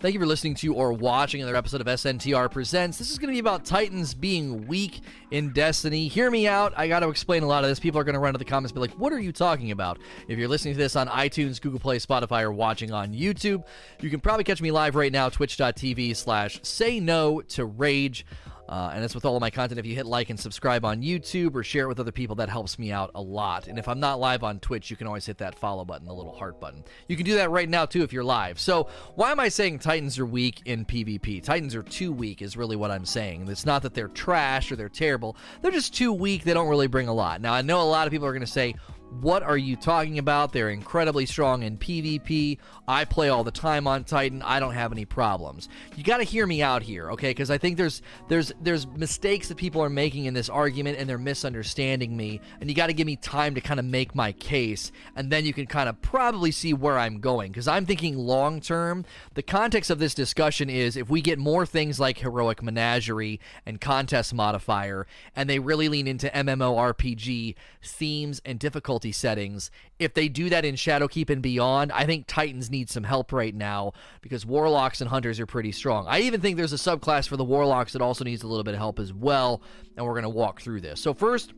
Thank you for listening to or watching another episode of SNTR Presents. This is going to be about Titans being weak in Destiny. Hear me out. I got to explain a lot of this. People are going to run to the comments be like, what are you talking about? If you're listening to this on iTunes, Google Play, Spotify, or watching on YouTube, you can probably catch me live right now, twitch.tv slash say no to rage. Uh, and it's with all of my content. If you hit like and subscribe on YouTube or share it with other people, that helps me out a lot. And if I'm not live on Twitch, you can always hit that follow button, the little heart button. You can do that right now, too, if you're live. So, why am I saying Titans are weak in PvP? Titans are too weak, is really what I'm saying. It's not that they're trash or they're terrible, they're just too weak. They don't really bring a lot. Now, I know a lot of people are going to say, what are you talking about? They're incredibly strong in PvP. I play all the time on Titan. I don't have any problems. You got to hear me out here, okay? Because I think there's there's there's mistakes that people are making in this argument, and they're misunderstanding me. And you got to give me time to kind of make my case, and then you can kind of probably see where I'm going. Because I'm thinking long term. The context of this discussion is if we get more things like heroic menagerie and contest modifier, and they really lean into MMORPG themes and difficulty difficulty settings. If they do that in Shadowkeep and beyond, I think Titans need some help right now because Warlocks and Hunters are pretty strong. I even think there's a subclass for the Warlocks that also needs a little bit of help as well, and we're going to walk through this. So, first,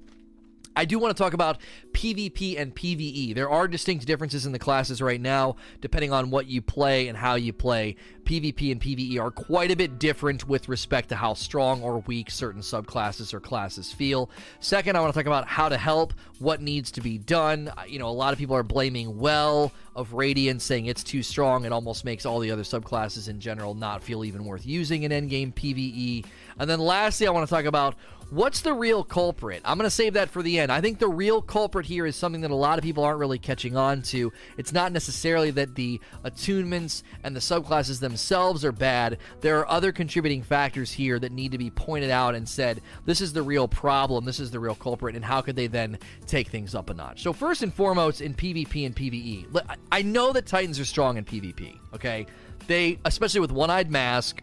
I do want to talk about PvP and PvE. There are distinct differences in the classes right now, depending on what you play and how you play. PvP and PvE are quite a bit different with respect to how strong or weak certain subclasses or classes feel. Second, I want to talk about how to help, what needs to be done. Uh, you know, a lot of people are blaming well of Radiant, saying it's too strong. It almost makes all the other subclasses in general not feel even worth using in endgame PvE. And then lastly, I want to talk about What's the real culprit? I'm going to save that for the end. I think the real culprit here is something that a lot of people aren't really catching on to. It's not necessarily that the attunements and the subclasses themselves are bad. There are other contributing factors here that need to be pointed out and said, this is the real problem, this is the real culprit, and how could they then take things up a notch? So, first and foremost, in PvP and PvE, I know that Titans are strong in PvP, okay? They, especially with One Eyed Mask,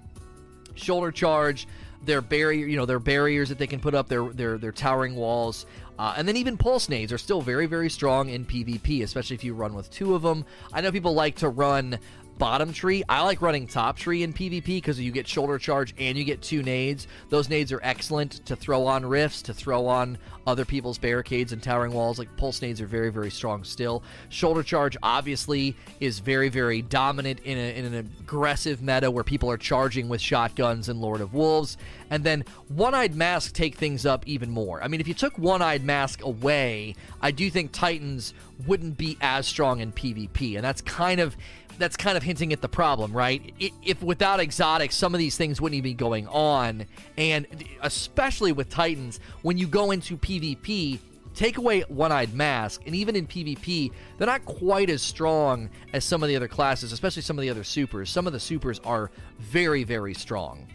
Shoulder Charge, their barrier, you know, their barriers that they can put up, their their their towering walls, uh, and then even pulse nades are still very very strong in PvP, especially if you run with two of them. I know people like to run bottom tree. I like running top tree in PvP because you get shoulder charge and you get two nades. Those nades are excellent to throw on rifts, to throw on other people's barricades and towering walls. Like pulse nades are very, very strong still. Shoulder charge obviously is very, very dominant in, a, in an aggressive meta where people are charging with shotguns and Lord of Wolves. And then One Eyed Mask take things up even more. I mean, if you took One Eyed Mask away, I do think Titans wouldn't be as strong in PvP. And that's kind of that's kind of hinting at the problem, right? If without exotics, some of these things wouldn't even be going on, and especially with Titans, when you go into PvP, take away one-eyed mask and even in pvp they're not quite as strong as some of the other classes especially some of the other supers. Some of the supers are very very strong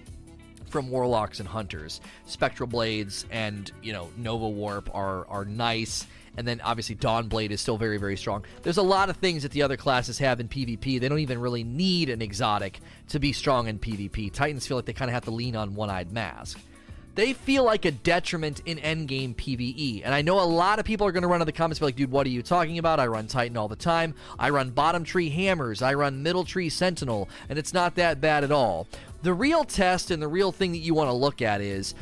from warlocks and hunters. Spectral blades and you know nova warp are are nice and then obviously Dawnblade is still very, very strong. There's a lot of things that the other classes have in PvP. They don't even really need an exotic to be strong in PvP. Titans feel like they kind of have to lean on One Eyed Mask. They feel like a detriment in endgame PvE. And I know a lot of people are going to run to the comments be like, dude, what are you talking about? I run Titan all the time. I run bottom tree hammers. I run middle tree sentinel. And it's not that bad at all. The real test and the real thing that you want to look at is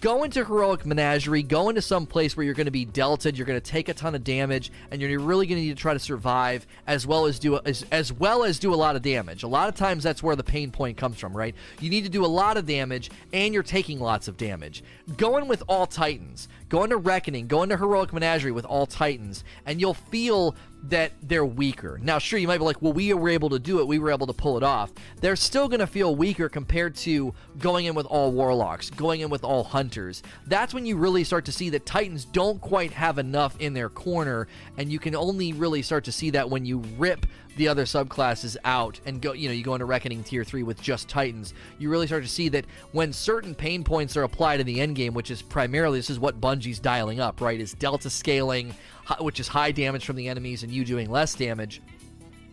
go into heroic menagerie go into some place where you're going to be delted you're going to take a ton of damage and you're really going to need to try to survive as well as do as, as well as do a lot of damage. A lot of times that's where the pain point comes from right? You need to do a lot of damage and you're taking lots of damage. Go in with all titans go into reckoning go into heroic menagerie with all titans and you'll feel that they're weaker. Now, sure, you might be like, well, we were able to do it, we were able to pull it off. They're still going to feel weaker compared to going in with all warlocks, going in with all hunters. That's when you really start to see that Titans don't quite have enough in their corner, and you can only really start to see that when you rip the other subclasses out and go you know you go into reckoning tier 3 with just titans you really start to see that when certain pain points are applied in the end game which is primarily this is what bungie's dialing up right is delta scaling which is high damage from the enemies and you doing less damage.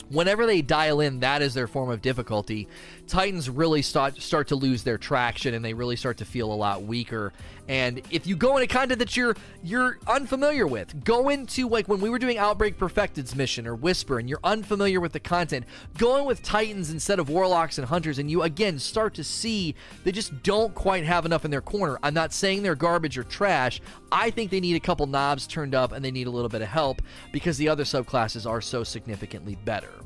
Whenever they dial in that is their form of difficulty titans really start start to lose their traction and they really start to feel a lot weaker. And if you go into content that you're you're unfamiliar with go into like when we were doing outbreak perfected's mission or whisper and you're unfamiliar with the content go in with titans instead of warlocks and hunters and you again start to see they just don't quite have enough in their corner. I'm not saying they're garbage or trash. I think they need a couple knobs turned up and they need a little bit of help because the other subclasses are so significantly better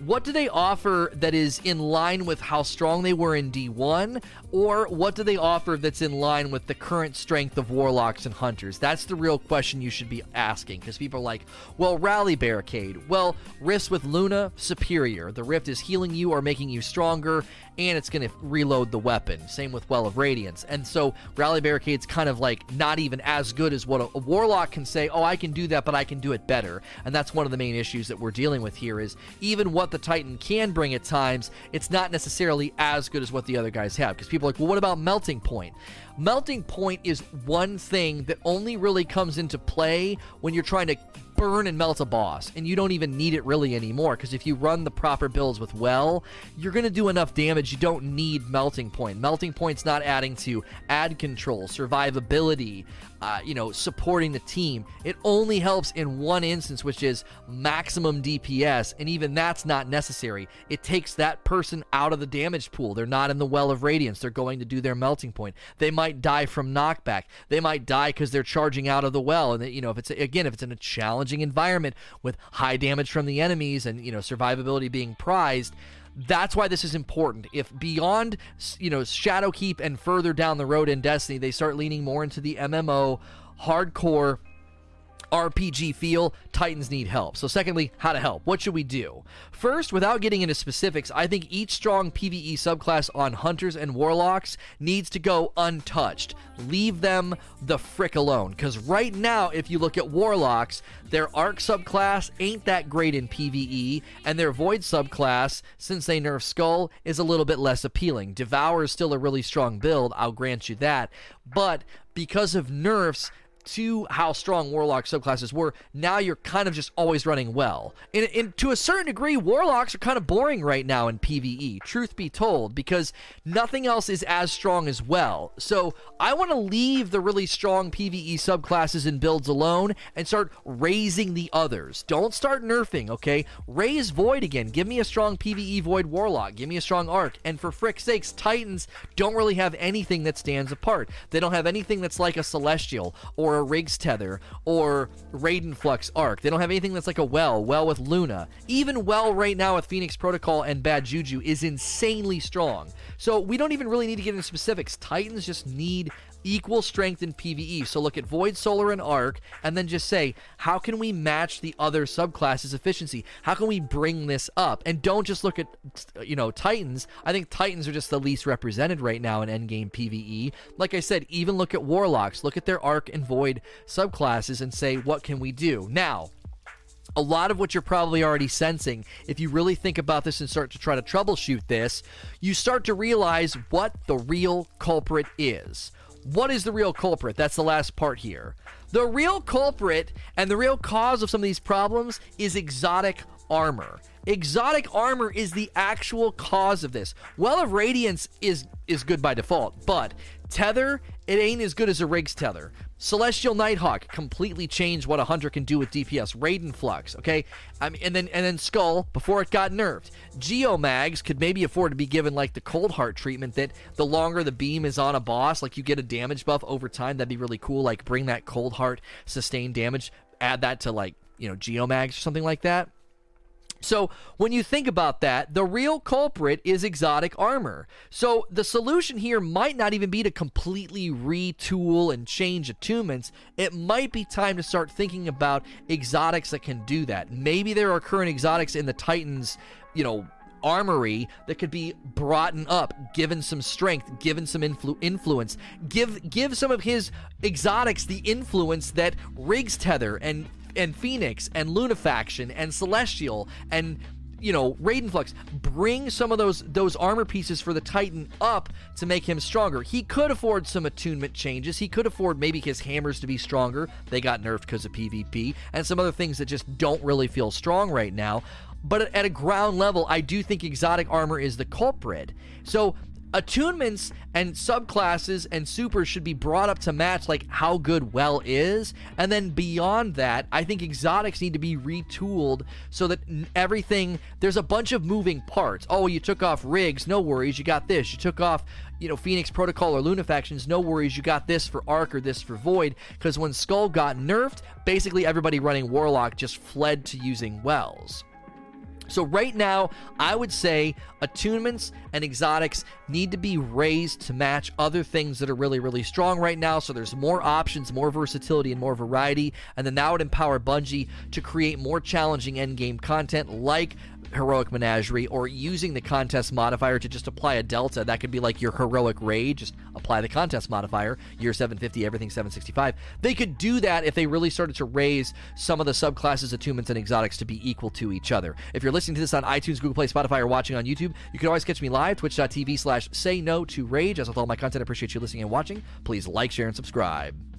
what do they offer that is in line with how strong they were in D1, or what do they offer that's in line with the current strength of warlocks and hunters? That's the real question you should be asking because people are like, well, rally barricade. Well, rifts with Luna, superior. The rift is healing you or making you stronger, and it's going to reload the weapon. Same with Well of Radiance. And so Rally Barricade's kind of like not even as good as what a, a, Warlock can say, oh, I can do that, but I can do it better. And that's one of the main issues that we're dealing with here is even what the Titan can bring at times, it's not necessarily as good as what the other guys have. Because people are like, well, what about Melting Point? Melting Point is one thing that only really comes into play when you're trying to burn and melt a boss, and you don't even need it really anymore because if you run the proper builds with well, you're going to do enough damage. You don't need Melting Point. Melting Point's not adding to ad control, survivability, uh, you know, supporting the team. It only helps in one instance, which is maximum DPS, and even that's not necessary. It takes that person out of the damage pool. They're not in the Well of Radiance. They're going to do their melting point. They might die from knockback. They might die because they're charging out of the well. And you know, if it's again, if it's in a challenging environment with high damage from the enemies and you know survivability being prized that's why this is important. If beyond, you know, Shadowkeep and further down the road in Destiny, they start leaning more into the MMO, hardcore RPG feel, Titans need help. So, secondly, how to help. What should we do? First, without getting into specifics, I think each strong PvE subclass on Hunters and Warlocks needs to go untouched. Leave them the frick alone. Because right now, if you look at Warlocks, their Arc subclass ain't that great in PvE, and their Void subclass, since they nerf Skull, is a little bit less appealing. Devour is still a really strong build, I'll grant you that. But because of nerfs, to how strong warlock subclasses were, now you're kind of just always running well. And, and, to a certain degree, warlocks are kind of boring right now in PvE, truth be told, because nothing else is as strong as well. So I want to leave the really strong PvE subclasses and builds alone and start raising the others. Don't start nerfing, okay? Raise Void again. Give me a strong PvE Void Warlock. Give me a strong Arc. And for frick's sakes, Titans don't really have anything that stands apart. They don't have anything that's like a Celestial or a Rigs Tether or Raiden Flux Arc. They don't have anything that's like a Well, Well with Luna. Even Well right now with Phoenix Protocol and Bad Juju is insanely strong. So we don't even really need to get into specifics. Titans just need equal strength in PvE. So look at Void, Solar, and Arc, and then just say, how can we match the other subclasses' efficiency? How can we bring this up? And don't just look at, you know, Titans. I think Titans are just the least represented right now in endgame PvE. Like I said, even look at Warlocks. Look at their Arc and Void subclasses and say, what can we do? Now, a lot of what you're probably already sensing, if you really think about this and start to try to troubleshoot this, you start to realize what the real culprit is. What is the real culprit? That's the last part here. The real culprit and the real cause of some of these problems is exotic armor. Exotic armor is the actual cause of this. Well of Radiance is is good by default, but Tether, it ain't as good as a Rigs Tether. Celestial Nighthawk completely changed what a hunter can do with DPS. Raiden Flux, okay, I mean, and then and then Skull before it got nerfed. Geomags could maybe afford to be given like the Cold Heart treatment that the longer the beam is on a boss, like you get a damage buff over time. That'd be really cool. Like bring that Cold Heart sustained damage, add that to like you know Geomags or something like that. So when you think about that, the real culprit is exotic armor. So the solution here might not even be to completely retool and change attunements. It might be time to start thinking about exotics that can do that. Maybe there are current exotics in the Titans, you know, armory that could be brought up, given some strength, given some influ- influence. Give give some of his exotics the influence that Rigs Tether and and Phoenix and Lunafaction and Celestial and you know, Raiden Flux, bring some of those those armor pieces for the Titan up to make him stronger. He could afford some attunement changes. He could afford maybe his hammers to be stronger. They got nerfed because of PvP and some other things that just don't really feel strong right now. But at a ground level, I do think exotic armor is the culprit. So attunements and subclasses and supers should be brought up to match like how good well is. And then beyond that i think exotics need to be retooled so that everything there's a bunch of moving parts. Oh you took off rigs no worries you got this. You took off you know phoenix protocol or luna factions no worries you got this for arc or this for void. Because when skull got nerfed basically everybody running warlock just fled to using wells so, right now, I would say attunements and exotics need to be raised to match other things that are really, really strong right now. So, there's more options, more versatility, and more variety. And then that would empower Bungie to create more challenging endgame content like heroic menagerie or using the contest modifier to just apply a delta that could be like your heroic raid just apply the contest modifier year 750 everything 765 they could do that if they really started to raise some of the subclasses attunements and exotics to be equal to each other. If you're listening to this on itunes google play spotify or watching on youtube you can always catch me live twitch.tv slash say no to rage. As with all my content I appreciate you listening and watching. Please like share and subscribe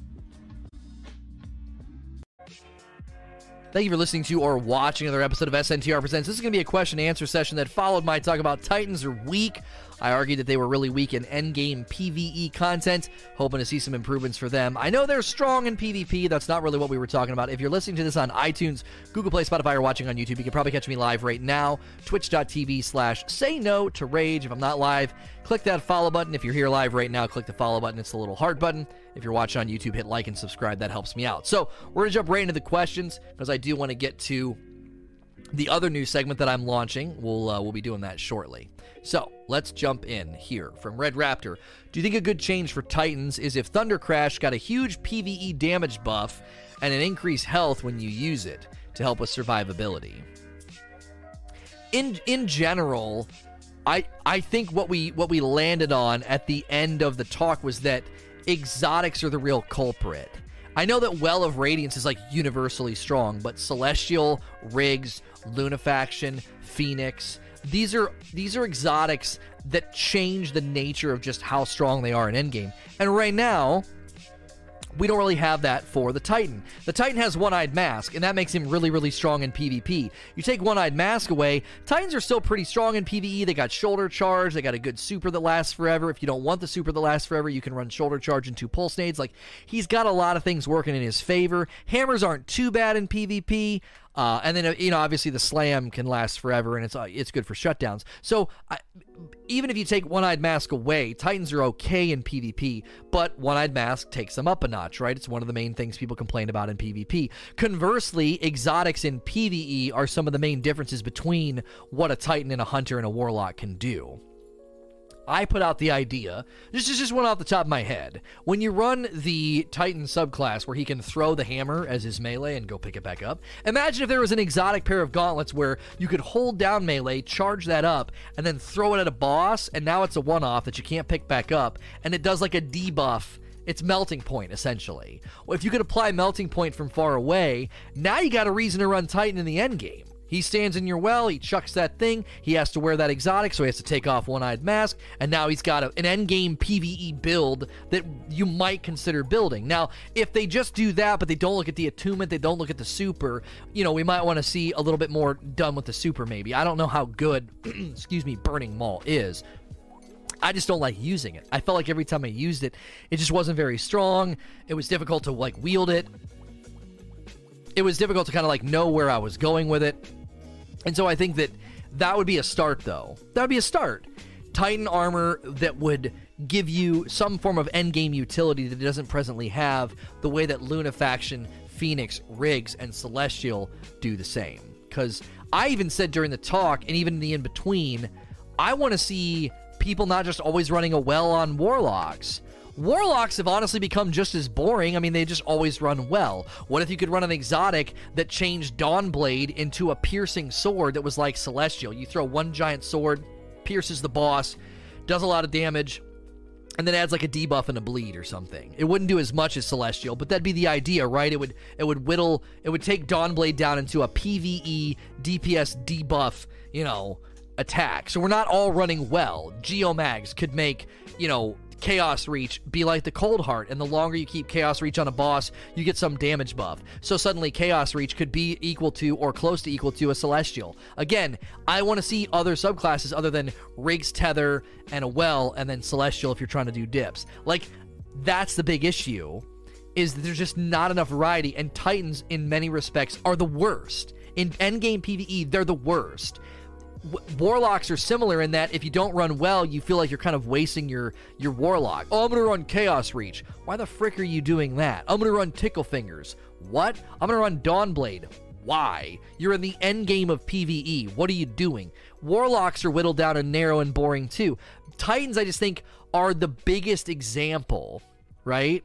Thank you for listening to or watching another episode of SNTR Presents. This is going to be a question and answer session that followed my talk about Titans are weak. I argued that they were really weak in endgame PvE content, hoping to see some improvements for them. I know they're strong in PvP. That's not really what we were talking about. If you're listening to this on iTunes, Google Play, Spotify, or watching on YouTube, you can probably catch me live right now. Twitch.tv slash say no to rage. If I'm not live, click that follow button. If you're here live right now, click the follow button. It's the little heart button. If you're watching on YouTube, hit like and subscribe. That helps me out. So we're going to jump right into the questions because I do want to get to the other new segment that I'm launching. We'll, uh, we'll be doing that shortly. So let's jump in here from Red Raptor. Do you think a good change for Titans is if Thunder Crash got a huge PvE damage buff and an increased health when you use it to help with survivability? In in general, I I think what we what we landed on at the end of the talk was that exotics are the real culprit. I know that Well of Radiance is like universally strong, but Celestial, Rigs, Lunafaction, Phoenix, these are these are exotics that change the nature of just how strong they are in endgame. And right now, we don't really have that for the Titan. The Titan has One Eyed Mask, and that makes him really, really strong in PvP. You take One Eyed Mask away, Titans are still pretty strong in PvE. They got Shoulder Charge, they got a good super that lasts forever. If you don't want the super that lasts forever, you can run Shoulder Charge and two Pulse Nades. Like, he's got a lot of things working in his favor. Hammers aren't too bad in PvP. Uh, and then you know obviously the slam can last forever and it's uh, it's good for shutdowns. So I, even if you take one-eyed mask away, Titans are okay in PvP, but one-eyed mask takes them up a notch, right? It's one of the main things people complain about in PvP. Conversely, exotics in PvE are some of the main differences between what a Titan and a hunter and a warlock can do. I put out the idea. This is just one off the top of my head. When you run the Titan subclass where he can throw the hammer as his melee and go pick it back up, imagine if there was an exotic pair of gauntlets where you could hold down melee, charge that up, and then throw it at a boss, and now it's a one off that you can't pick back up, and it does like a debuff. It's melting point essentially. If you could apply melting point from far away, now you got a reason to run Titan in the end game. He stands in your well, he chucks that thing, he has to wear that exotic, so he has to take off one eyed mask, and now he's got a, an endgame PvE build that you might consider building. Now, if they just do that, but they don't look at the attunement, they don't look at the super, you know, we might want to see a little bit more done with the super, maybe. I don't know how good, excuse me, Burning Maul is. I just don't like using it. I felt like every time I used it, it just wasn't very strong. It was difficult to like wield it it was difficult to kind of like know where I was going with it. And so I think that that would be a start, though. That would be a start. Titan armor that would give you some form of endgame utility that it doesn't presently have, the way that Luna Faction, Phoenix, Rigs, and Celestial do the same. Because I even said during the talk, and even in the in between, I want to see people not just always running a well on Warlocks. Warlocks have honestly become just as boring. I mean, they just always run well. What if you could run an exotic that changed Dawnblade into a piercing sword that was like Celestial? You throw one giant sword, pierces the boss, does a lot of damage, and then adds like a debuff and a bleed or something. It wouldn't do as much as Celestial, but that'd be the idea, right? It would it would whittle it would take Dawnblade down into a PVE DPS debuff, you know, attack. So we're not all running well. Geomags could make, you know, Chaos Reach be like the Cold Heart, and the longer you keep Chaos Reach on a boss, you get some damage buff. So suddenly Chaos Reach could be equal to or close to equal to a Celestial. Again, I want to see other subclasses other than Rig's Tether and a Well, and then Celestial if you're trying to do dips. Like, that's the big issue, is that there's just not enough variety, and Titans, in many respects, are the worst. In endgame PvE, they're the worst warlocks are similar in that if you don't run well, you feel like you're kind of wasting your your warlock. Oh, I'm gonna run Chaos Reach. Why the frick are you doing that? I'm gonna run Tickle Fingers. What? I'm gonna run Dawnblade. Why? You're in the end game of PvE. What are you doing? Warlocks are whittled down and narrow and boring too. Titans, I just think, are the biggest example, right?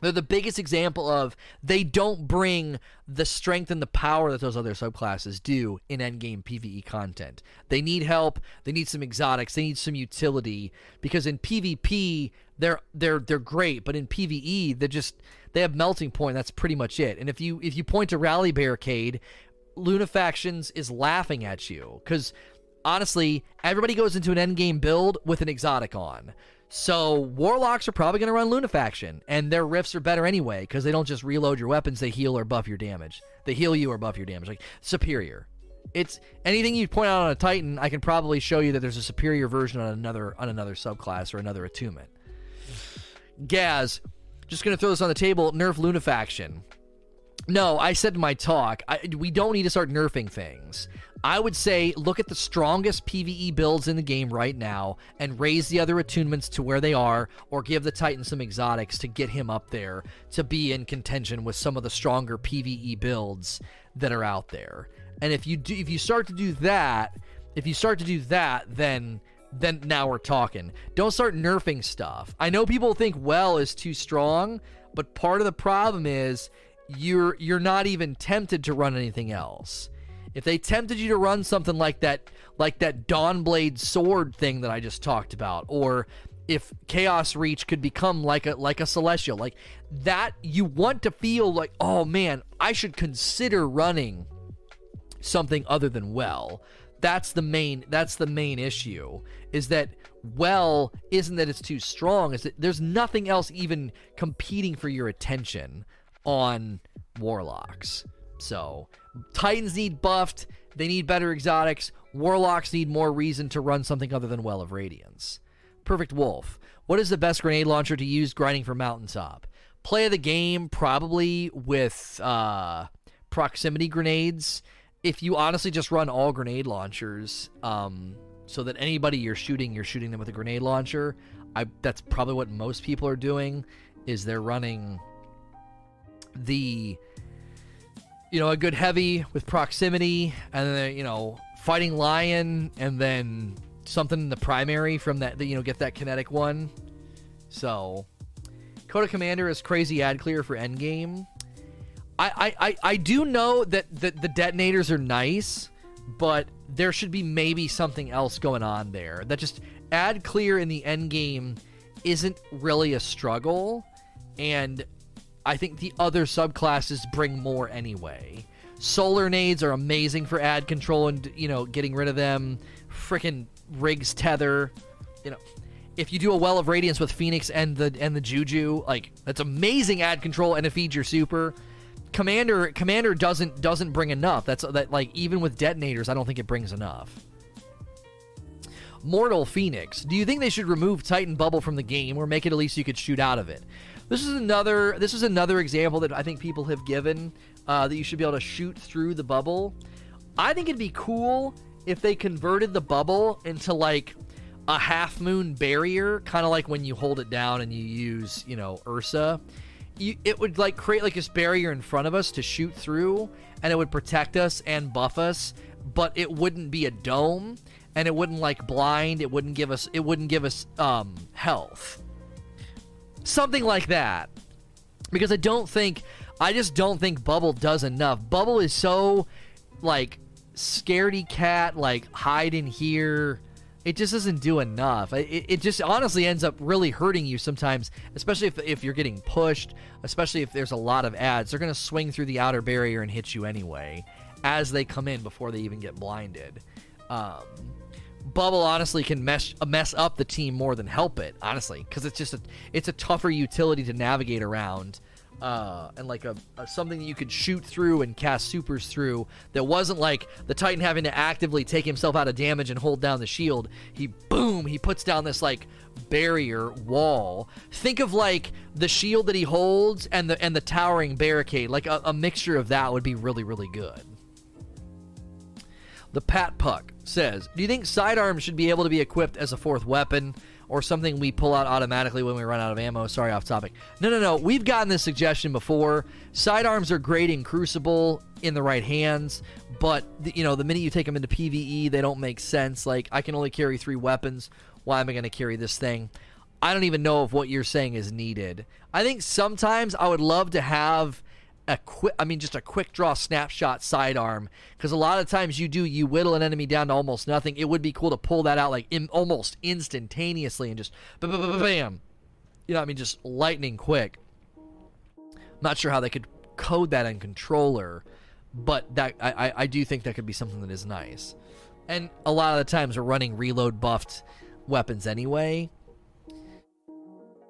They're the biggest example of they don't bring the strength and the power that those other subclasses do in endgame PvE content. They need help, they need some exotics, they need some utility because in PvP they're they're they're great, but in PvE they just they have melting point, that's pretty much it. And if you if you point to Rally Barricade, Lunafactions is laughing at you cuz honestly, everybody goes into an endgame build with an exotic on. So warlocks are probably going to run Lunafaction, and their rifts are better anyway because they don't just reload your weapons; they heal or buff your damage. They heal you or buff your damage. Like superior. It's anything you point out on a Titan. I can probably show you that there's a superior version on another on another subclass or another attunement. Gaz, just going to throw this on the table. Nerf Lunafaction. No, I said in my talk, I, we don't need to start nerfing things. I would say look at the strongest PvE builds in the game right now and raise the other attunements to where they are, or give the Titan some exotics to get him up there to be in contention with some of the stronger PvE builds that are out there. And if you do, if you start to do that, if you start to do that, then then now we're talking. Don't start nerfing stuff. I know people think well is too strong, but part of the problem is you're you're not even tempted to run anything else. If they tempted you to run something like that, like that Dawnblade sword thing that I just talked about, or if Chaos Reach could become like a like a celestial, like that, you want to feel like, oh man, I should consider running something other than well. That's the main that's the main issue is that well isn't that it's too strong, is that there's nothing else even competing for your attention on warlocks. So, Titans need buffed. They need better exotics. Warlocks need more reason to run something other than Well of Radiance. Perfect Wolf. What is the best grenade launcher to use grinding for Mountaintop? Play of the game, probably with uh, proximity grenades. If you honestly just run all grenade launchers, um, so that anybody you're shooting, you're shooting them with a grenade launcher. I, that's probably what most people are doing. Is they're running the you know a good heavy with proximity and then you know fighting lion and then something in the primary from that you know get that kinetic one. So coda commander is crazy ad clear for endgame. I, I, I, I do know that the, the detonators are nice but there should be maybe something else going on there. That just ad clear in the end game isn't really a struggle and I think the other subclasses bring more anyway. Solar nades are amazing for ad control and you know getting rid of them. Freaking Rig's tether, you know. If you do a well of radiance with Phoenix and the and the Juju, like that's amazing ad control and it feeds your super. Commander Commander doesn't doesn't bring enough. That's that like even with detonators, I don't think it brings enough. Mortal Phoenix. Do you think they should remove Titan Bubble from the game or make it at least you could shoot out of it? This is another. This is another example that I think people have given uh, that you should be able to shoot through the bubble. I think it'd be cool if they converted the bubble into like a half moon barrier, kind of like when you hold it down and you use, you know, Ursa. You, it would like create like this barrier in front of us to shoot through, and it would protect us and buff us, but it wouldn't be a dome, and it wouldn't like blind. It wouldn't give us. It wouldn't give us um, health something like that. Because I don't think, I just don't think Bubble does enough. Bubble is so, like, scaredy cat, like, hide in here, it just doesn't do enough. It, it just honestly ends up really hurting you sometimes, especially if, if you're getting pushed, especially if there's a lot of ads. They're going to swing through the outer barrier and hit you anyway as they come in before they even get blinded. Um, Bubble honestly can mess mess up the team more than help it, honestly, because it's just a it's a tougher utility to navigate around uh, and like a, a, something that you could shoot through and cast supers through that wasn't like the Titan having to actively take himself out of damage and hold down the shield. He boom, he puts down this like barrier wall. Think of like the shield that he holds and the and the towering barricade. Like a, a mixture of that would be really really good. The Pat Puck says, "Do you think sidearms should be able to be equipped as a fourth weapon?" or something we pull out automatically when we run out of ammo. Sorry, off topic. No, no, no. We've gotten this suggestion before. Sidearms are great in Crucible in the right hands, but you know the minute you take them into PVE, they don't make sense. Like I can only carry three weapons. Why am I going to carry this thing? I don't even know if what you're saying is needed. I think sometimes I would love to have a quick I mean just a quick draw snapshot sidearm because a lot of times you do you whittle an enemy down to almost nothing. It would be cool to pull that out like in, almost instantaneously and just bam. You know, I mean just lightning quick. I'm not sure how they could code that in controller, but that I, I do think that could be something that is nice. And a lot of the times we're running reload buffed weapons anyway.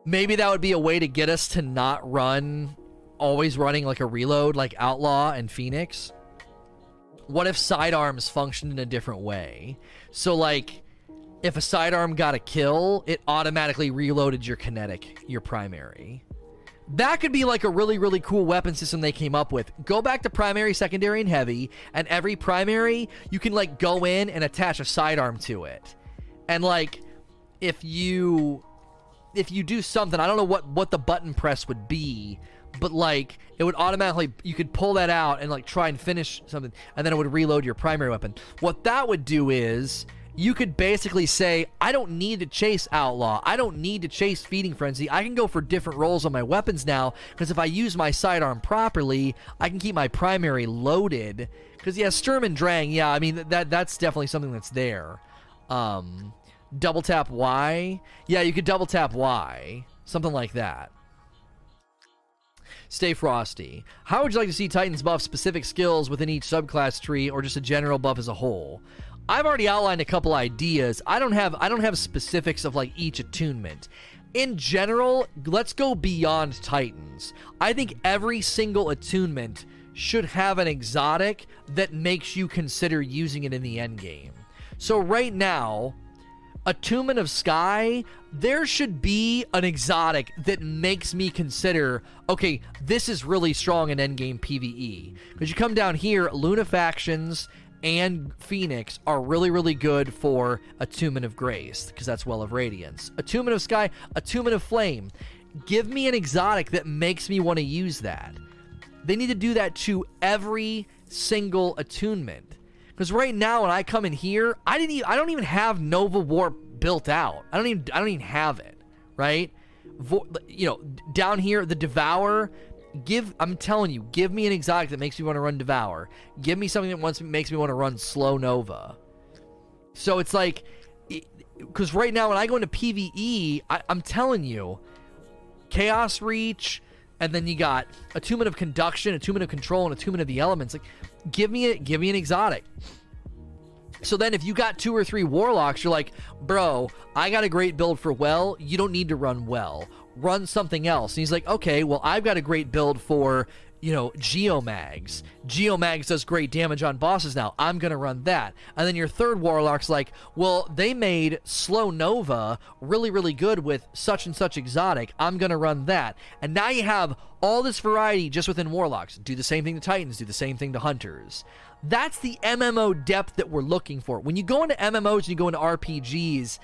Maybe that would be a way to get us to not run always running like a reload like Outlaw and Phoenix? What if sidearms functioned in a different way? So like if a sidearm got a kill, it automatically reloaded your kinetic, your primary. That could be like a really, really cool weapon system they came up with. Go back to primary, secondary, and heavy, and every primary, you can like go in and attach a sidearm to it. And like, if you if you do something, I don't know what what the button press would be, but like it would automatically you could pull that out and like try and finish something and then it would reload your primary weapon. What that would do is you could basically say i don't need to chase outlaw. I don't need to chase feeding frenzy. I can go for different roles on my weapons now because if i use my sidearm properly i can keep my primary loaded. Because yeah sturm and drang yeah i mean that that's definitely something that's there. Um double tap y? Yeah you could double tap y. Something like that Stay frosty. How would you like to see Titans buff specific skills within each subclass tree or just a general buff as a whole? I've already outlined a couple ideas. I don't have I don't have specifics of like each attunement. In general, let's go beyond Titans. I think every single attunement should have an exotic that makes you consider using it in the end game. So right now, Attunement of Sky, there should be an exotic that makes me consider, okay, this is really strong in endgame PvE. Because you come down here, Lunafactions and Phoenix are really, really good for Attunement of Grace, because that's Well of Radiance. Attunement of Sky, Attunement of Flame. Give me an exotic that makes me want to use that. They need to do that to every single attunement. Because right now, when I come in here, I didn't. Even, I don't even have Nova Warp built out. I don't even. I don't even have it. Right. Vo- you know, down here, the Devour. Give. I'm telling you, give me an exotic that makes me want to run Devour. Give me something that wants makes me want to run Slow Nova. So it's like, because right now when I go into PVE, I, I'm telling you, Chaos Reach, and then you got a Attunement of Conduction, a Attunement of Control, and Attunement of the Elements. Like, give me a give me an exotic. So then if you got two or three warlocks, you're like, bro, I got a great build for well. You don't need to run well. Run something else. And he's like, okay, well, I've got a great build for you know, Geomags. Geomags does great damage on bosses now. I'm going to run that. And then your third Warlock's like, well, they made Slow Nova really, really good with such and such exotic. I'm going to run that. And now you have all this variety just within Warlocks. Do the same thing to Titans, do the same thing to Hunters. That's the MMO depth that we're looking for. When you go into MMOs and you go into RPGs,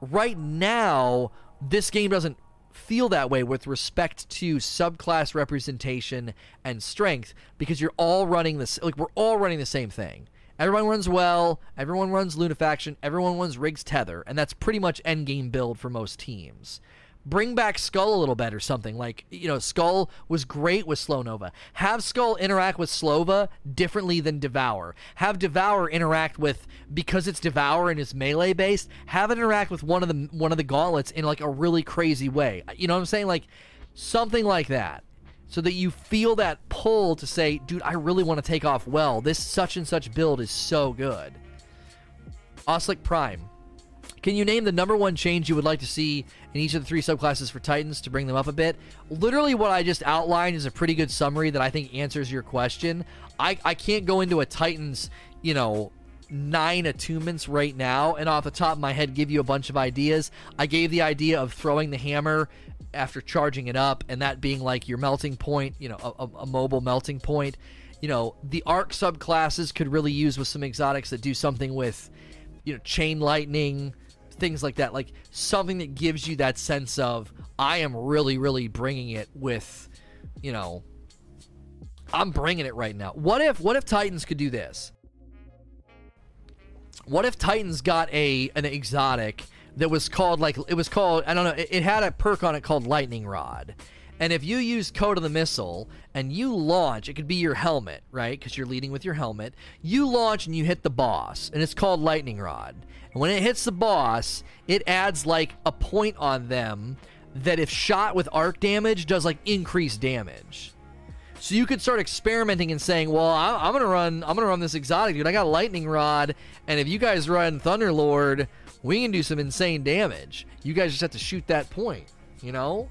right now, this game doesn't feel that way with respect to subclass representation and strength because you're all running this like we're all running the same thing. Everyone runs well, everyone runs Lunafaction, everyone runs Rig's Tether, and that's pretty much endgame build for most teams. Bring back Skull a little bit or something. Like, you know, Skull was great with Slow Nova. Have Skull interact with Slova differently than Devour. Have Devour interact with because it's Devour and is melee based, have it interact with one of the one of the gauntlets in like a really crazy way. You know what I'm saying? Like something like that. So that you feel that pull to say, dude, I really want to take off well. This such and such build is so good. Oslick Prime. Can you name the number one change you would like to see in each of the three subclasses for Titans to bring them up a bit? Literally, what I just outlined is a pretty good summary that I think answers your question. I, I can't go into a Titans, you know, nine attunements right now, and off the top of my head, give you a bunch of ideas. I gave the idea of throwing the hammer after charging it up, and that being like your melting point, you know, a, a mobile melting point. You know, the arc subclasses could really use with some exotics that do something with, you know, chain lightning things like that. Like something that gives you that sense of I am really, really bringing it with, you know, I'm bringing it right now. What if what if Titans could do this? What if Titans got a an exotic that was called like it was called I don't know it, it had a perk on it called Lightning Rod. And if you use Code of the Missile and you launch, it could be your helmet, right? Because you're leading with your helmet. You launch and you hit the boss, and it's called Lightning Rod. When it hits the boss, it adds like a point on them that if shot with arc damage does like increased damage. So you could start experimenting and saying, "Well, I, am gonna run. I'm gonna run this exotic, dude. I got lightning rod, and if you guys run Thunderlord, we can do some insane damage. You guys just have to shoot that point, you know."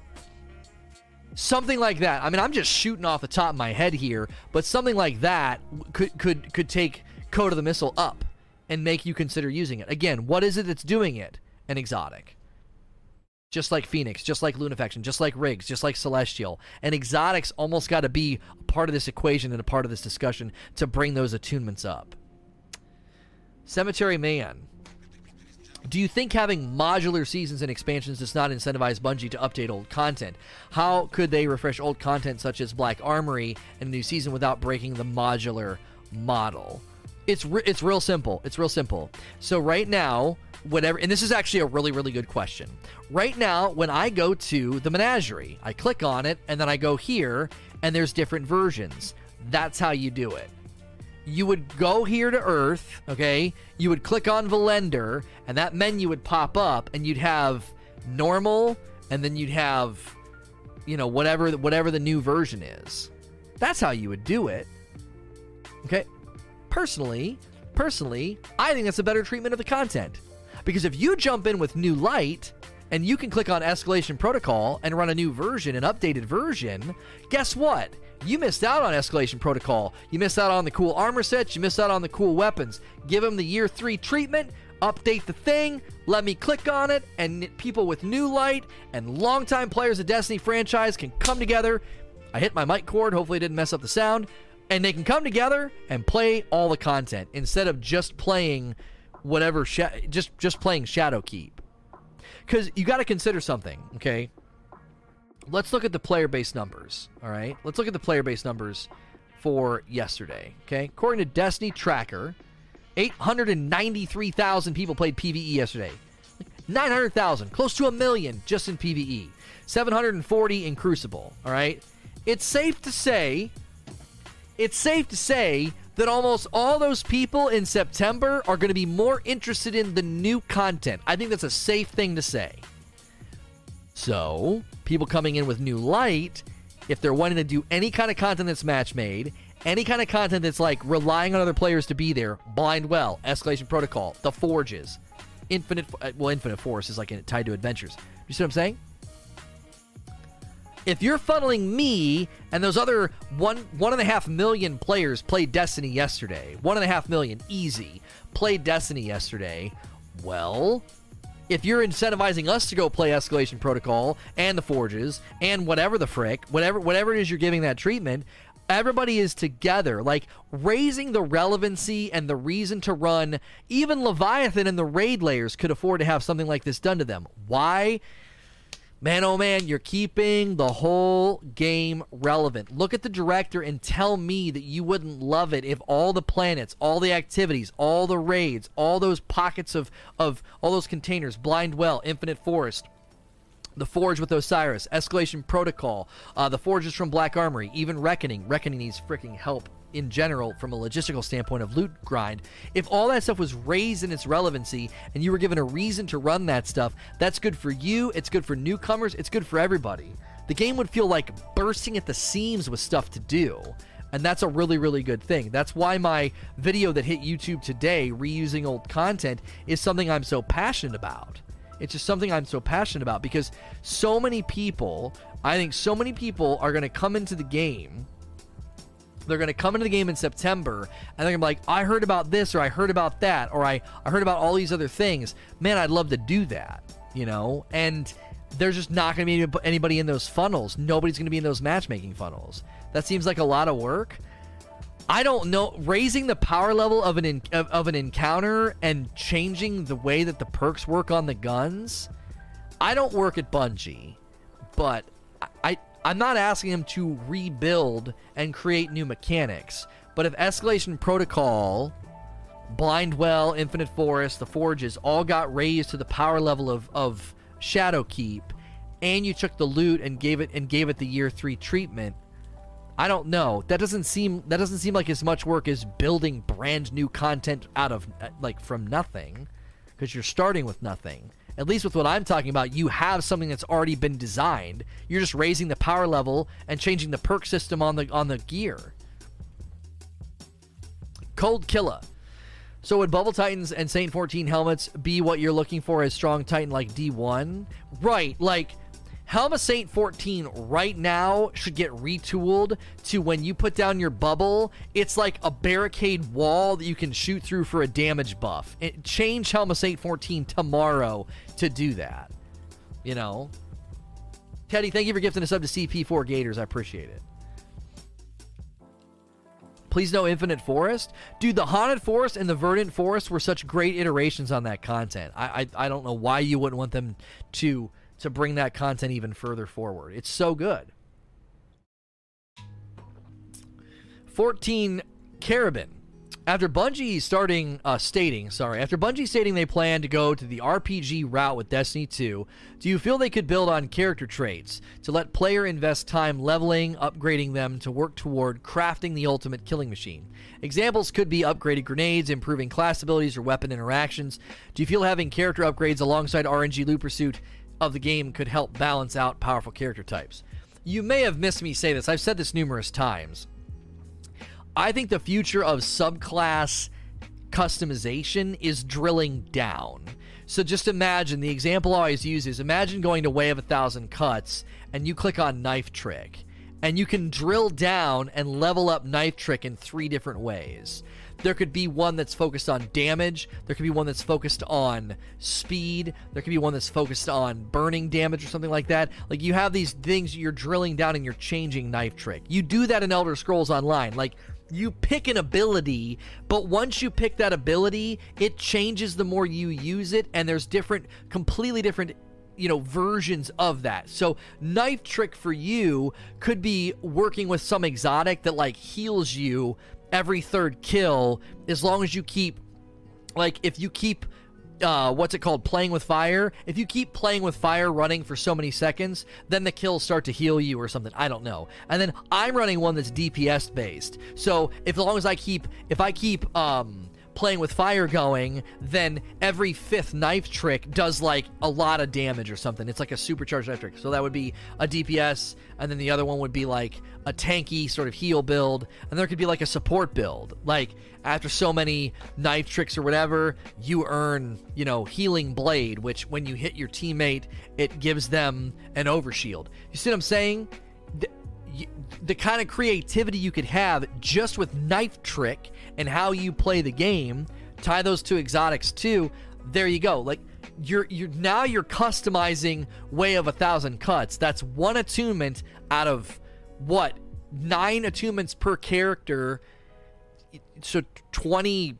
Something like that. I mean, I'm just shooting off the top of my head here, but something like that could could could take Code of the Missile up and make you consider using it. Again, what is it that's doing it? An exotic. Just like Phoenix, just like Lunafaction, just like Rigs, just like Celestial. And exotics almost got to be a part of this equation and a part of this discussion to bring those attunements up. Cemetery Man. Do you think having modular seasons and expansions does not incentivize Bungie to update old content? How could they refresh old content such as Black Armory in a new season without breaking the modular model? It's re- it's real simple. It's real simple. So right now, whatever, and this is actually a really really good question. Right now, when I go to the menagerie, I click on it, and then I go here, and there's different versions. That's how you do it. You would go here to Earth, okay? You would click on Volundr, and that menu would pop up, and you'd have normal, and then you'd have, you know, whatever whatever the new version is. That's how you would do it. Okay, personally, personally, I think that's a better treatment of the content. Because if you jump in with new light and you can click on escalation protocol and run a new version, an updated version, guess what? You missed out on escalation protocol. You missed out on the cool armor sets, you missed out on the cool weapons. Give them the year 3 treatment, update the thing, let me click on it, and people with new light and longtime players of Destiny franchise can come together. I hit my mic cord, hopefully it didn't mess up the sound and they can come together and play all the content instead of just playing whatever just just playing Shadowkeep. Cuz you got to consider something, okay? Let's look at the player base numbers, all right? Let's look at the player base numbers for yesterday, okay? According to Destiny Tracker, 893,000 people played PvE yesterday. 900,000, close to a million just in PvE. 740 in Crucible, all right? It's safe to say it's safe to say that almost all those people in September are going to be more interested in the new content. I think that's a safe thing to say. So, people coming in with new light, if they're wanting to do any kind of content that's match made, any kind of content that's like relying on other players to be there, Blind Well, Escalation Protocol, The Forges, Infinite, uh, well, Infinite Forest is like tied to adventures. You see what I'm saying? If you're funneling me and those other one one and a half million players played Destiny yesterday, one and a half million easy played Destiny yesterday, well, if you're incentivizing us to go play Escalation Protocol and the Forges and whatever the frick, whatever whatever it is you're giving that treatment, everybody is together, like raising the relevancy and the reason to run. Even Leviathan and the raid lairs could afford to have something like this done to them. Why? Man, oh man, you're keeping the whole game relevant. Look at the director and tell me that you wouldn't love it if all the planets, all the activities, all the raids, all those pockets of, of all those containers, Blind Well, Infinite Forest, the Forge with Osiris, Escalation Protocol, uh, the Forges from Black Armory, even Reckoning. Reckoning needs freaking help in general from a logistical standpoint of loot grind. If all that stuff was raised in its relevancy and you were given a reason to run that stuff, that's good for you, it's good for newcomers, it's good for everybody. The game would feel like bursting at the seams with stuff to do. And that's a really, really good thing. That's why my video that hit YouTube today, reusing old content, is something I'm so passionate about. It's just something I'm so passionate about because so many people, I think so many people are going to come into the game. They're going to come into the game in September and they're going to be like, I heard about this or I heard about that or I, I heard about all these other things. Man, I'd love to do that, you know? And there's just not going to be anybody in those funnels. Nobody's going to be in those matchmaking funnels. That seems like a lot of work. I don't know. Raising the power level of an in, of, of, an encounter and changing the way that the perks work on the guns. I don't work at Bungie, but I'm not asking them to rebuild and create new mechanics. But if Escalation Protocol, Blindwell, Infinite Forest, the Forges all got raised to the power level of of Shadowkeep, and you took the loot and gave it and gave it the year three treatment I don't know. That doesn't seem that doesn't seem like as much work as building brand new content out of like from nothing because you're starting with nothing. At least with what I'm talking about, you have something that's already been designed. You're just raising the power level and changing the perk system on the on the gear. Cold Killer. So would Bubble Titans and Saint 14 helmets be what you're looking for as strong Titan like D1? Right, like Helm of Saint 14 right now should get retooled to when you put down your bubble, it's like a barricade wall that you can shoot through for a damage buff. It, change Helm of Saint 14 tomorrow to do that. You know? Teddy, thank you for gifting us up to CP4 Gators. I appreciate it. Please know Infinite Forest. Dude, the Haunted Forest and the Verdant Forest were such great iterations on that content. I, I, I don't know why you wouldn't want them to to bring that content even further forward. It's so good. 14 Carabin. After Bungie starting uh, stating, sorry, after Bungie stating they plan to go to the RPG route with Destiny 2, do you feel they could build on character traits to let player invest time leveling, upgrading them to work toward crafting the ultimate killing machine? Examples could be upgraded grenades, improving class abilities or weapon interactions. Do you feel having character upgrades alongside RNG loot pursuit of the game could help balance out powerful character types. You may have missed me say this. I've said this numerous times. I think the future of subclass customization is drilling down. So just imagine the example I always use is imagine going to Way of a Thousand Cuts and you click on Knife Trick and you can drill down and level up Knife Trick in three different ways. There could be one that's focused on damage. There could be one that's focused on speed. There could be one that's focused on burning damage or something like that. Like you have these things you're drilling down and you're changing knife trick. You do that in Elder Scrolls Online. Like you pick an ability, but once you pick that ability, it changes the more you use it, and there's different, completely different you know versions of that so knife trick for you could be working with some exotic that like heals you every third kill as long as you keep like if you keep uh, what's it called playing with fire if you keep playing with fire running for so many seconds then the kills start to heal you or something. I don't know. And then i'm running one that's dps based so if as long as i keep if i keep um playing with fire going, then every fifth knife trick does like a lot of damage or something. It's like a supercharged knife trick. So that would be a DPS, and then the other one would be like a tanky sort of heal build, and there could be like a support build. Like after so many knife tricks or whatever, you earn, you know, healing blade, which when you hit your teammate, it gives them an overshield. You see what I'm saying? the kind of creativity you could have just with knife trick and how you play the game tie those two exotics too there you go. Like you're you're now you're customizing way of a thousand cuts. That's one attunement out of what nine attunements per character? So 20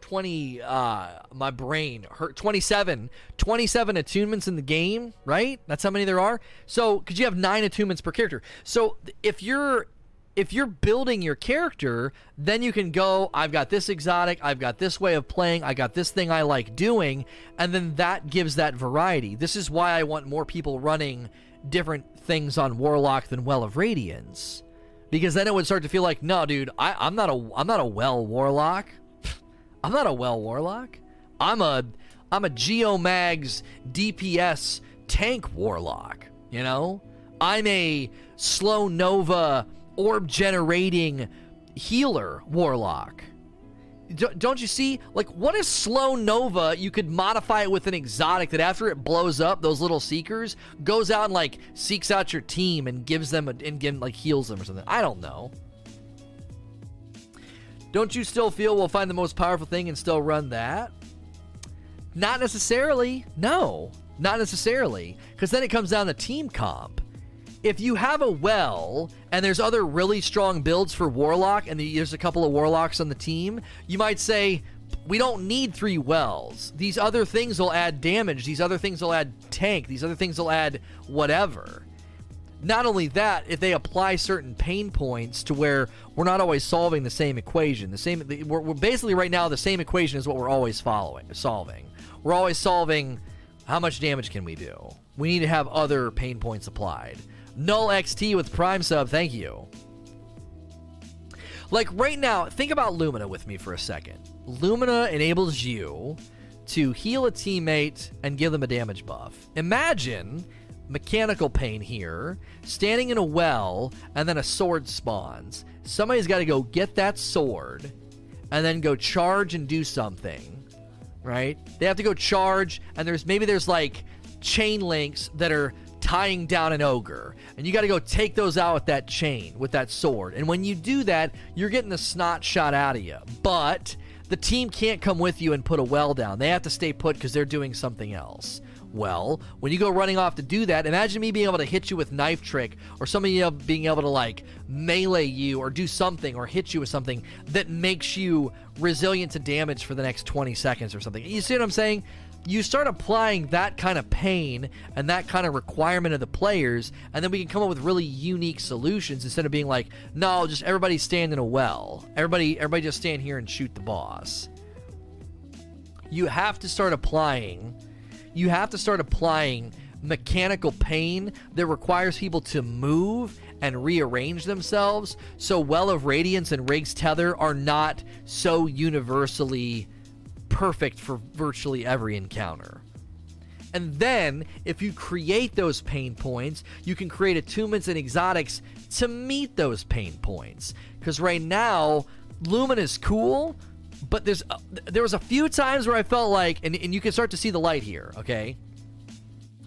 20 uh my brain hurt 27 27 attunements in the game right? That's how many there are? So because you have nine attunements per character. So if you're if you're building your character, then you can go, I've got this exotic, I've got this way of playing, I got this thing I like doing, and then that gives that variety. This is why I want more people running different things on Warlock than Well of Radiance. Because then it would start to feel like, no, dude, I, I'm not a I'm not a well warlock. I'm not a well warlock. I'm a I'm a Geomags DPS tank warlock, you know? I'm a slow nova orb generating healer warlock. D- don't you see? Like, what is slow nova? You could modify it with an exotic that after it blows up, those little seekers goes out and like seeks out your team and gives them a, and give, like heals them or something. I don't know. Don't you still feel we'll find the most powerful thing and still run that? Not necessarily. No, not necessarily. Because then it comes down to team comp if you have a well and there's other really strong builds for warlock and there's a couple of warlocks on the team you might say we don't need three wells. These other things will add damage. These other things will add tank. These other things will add whatever. Not only that if they apply certain pain points to where we're not always solving the same equation the same we're, we're basically right now the same equation is what we're always following solving. We're always solving how much damage can we do? We need to have other pain points applied Null XT with Prime sub, thank you. Like right now, think about Lumina with me for a second. Lumina enables you to heal a teammate and give them a damage buff. Imagine mechanical pain here, standing in a well, and then a sword spawns. Somebody's got to go get that sword and then go charge and do something. Right? They have to go charge, and there's maybe there's like chain links that are tying down an ogre. And you got to go take those out with that chain, with that sword. And when you do that, you're getting the snot shot out of you. But the team can't come with you and put a well down. They have to stay put because they're doing something else. Well, when you go running off to do that, imagine me being able to hit you with knife trick or somebody being able to like melee you or do something or hit you with something that makes you resilient to damage for the next 20 seconds or something. You see what I'm saying? You start applying that kind of pain and that kind of requirement of the players, and then we can come up with really unique solutions instead of being like, no, just everybody stand in a well. Everybody, everybody just stand here and shoot the boss. You have to start applying. You have to start applying mechanical pain that requires people to move and rearrange themselves so Well of Radiance and Rig's Tether are not so universally perfect for virtually every encounter. And then, if you create those pain points, you can create attunements and exotics to meet those pain points. Because right now, Lumen is cool, but there's uh, there was a few times where I felt like, and, and you can start to see the light here. Okay,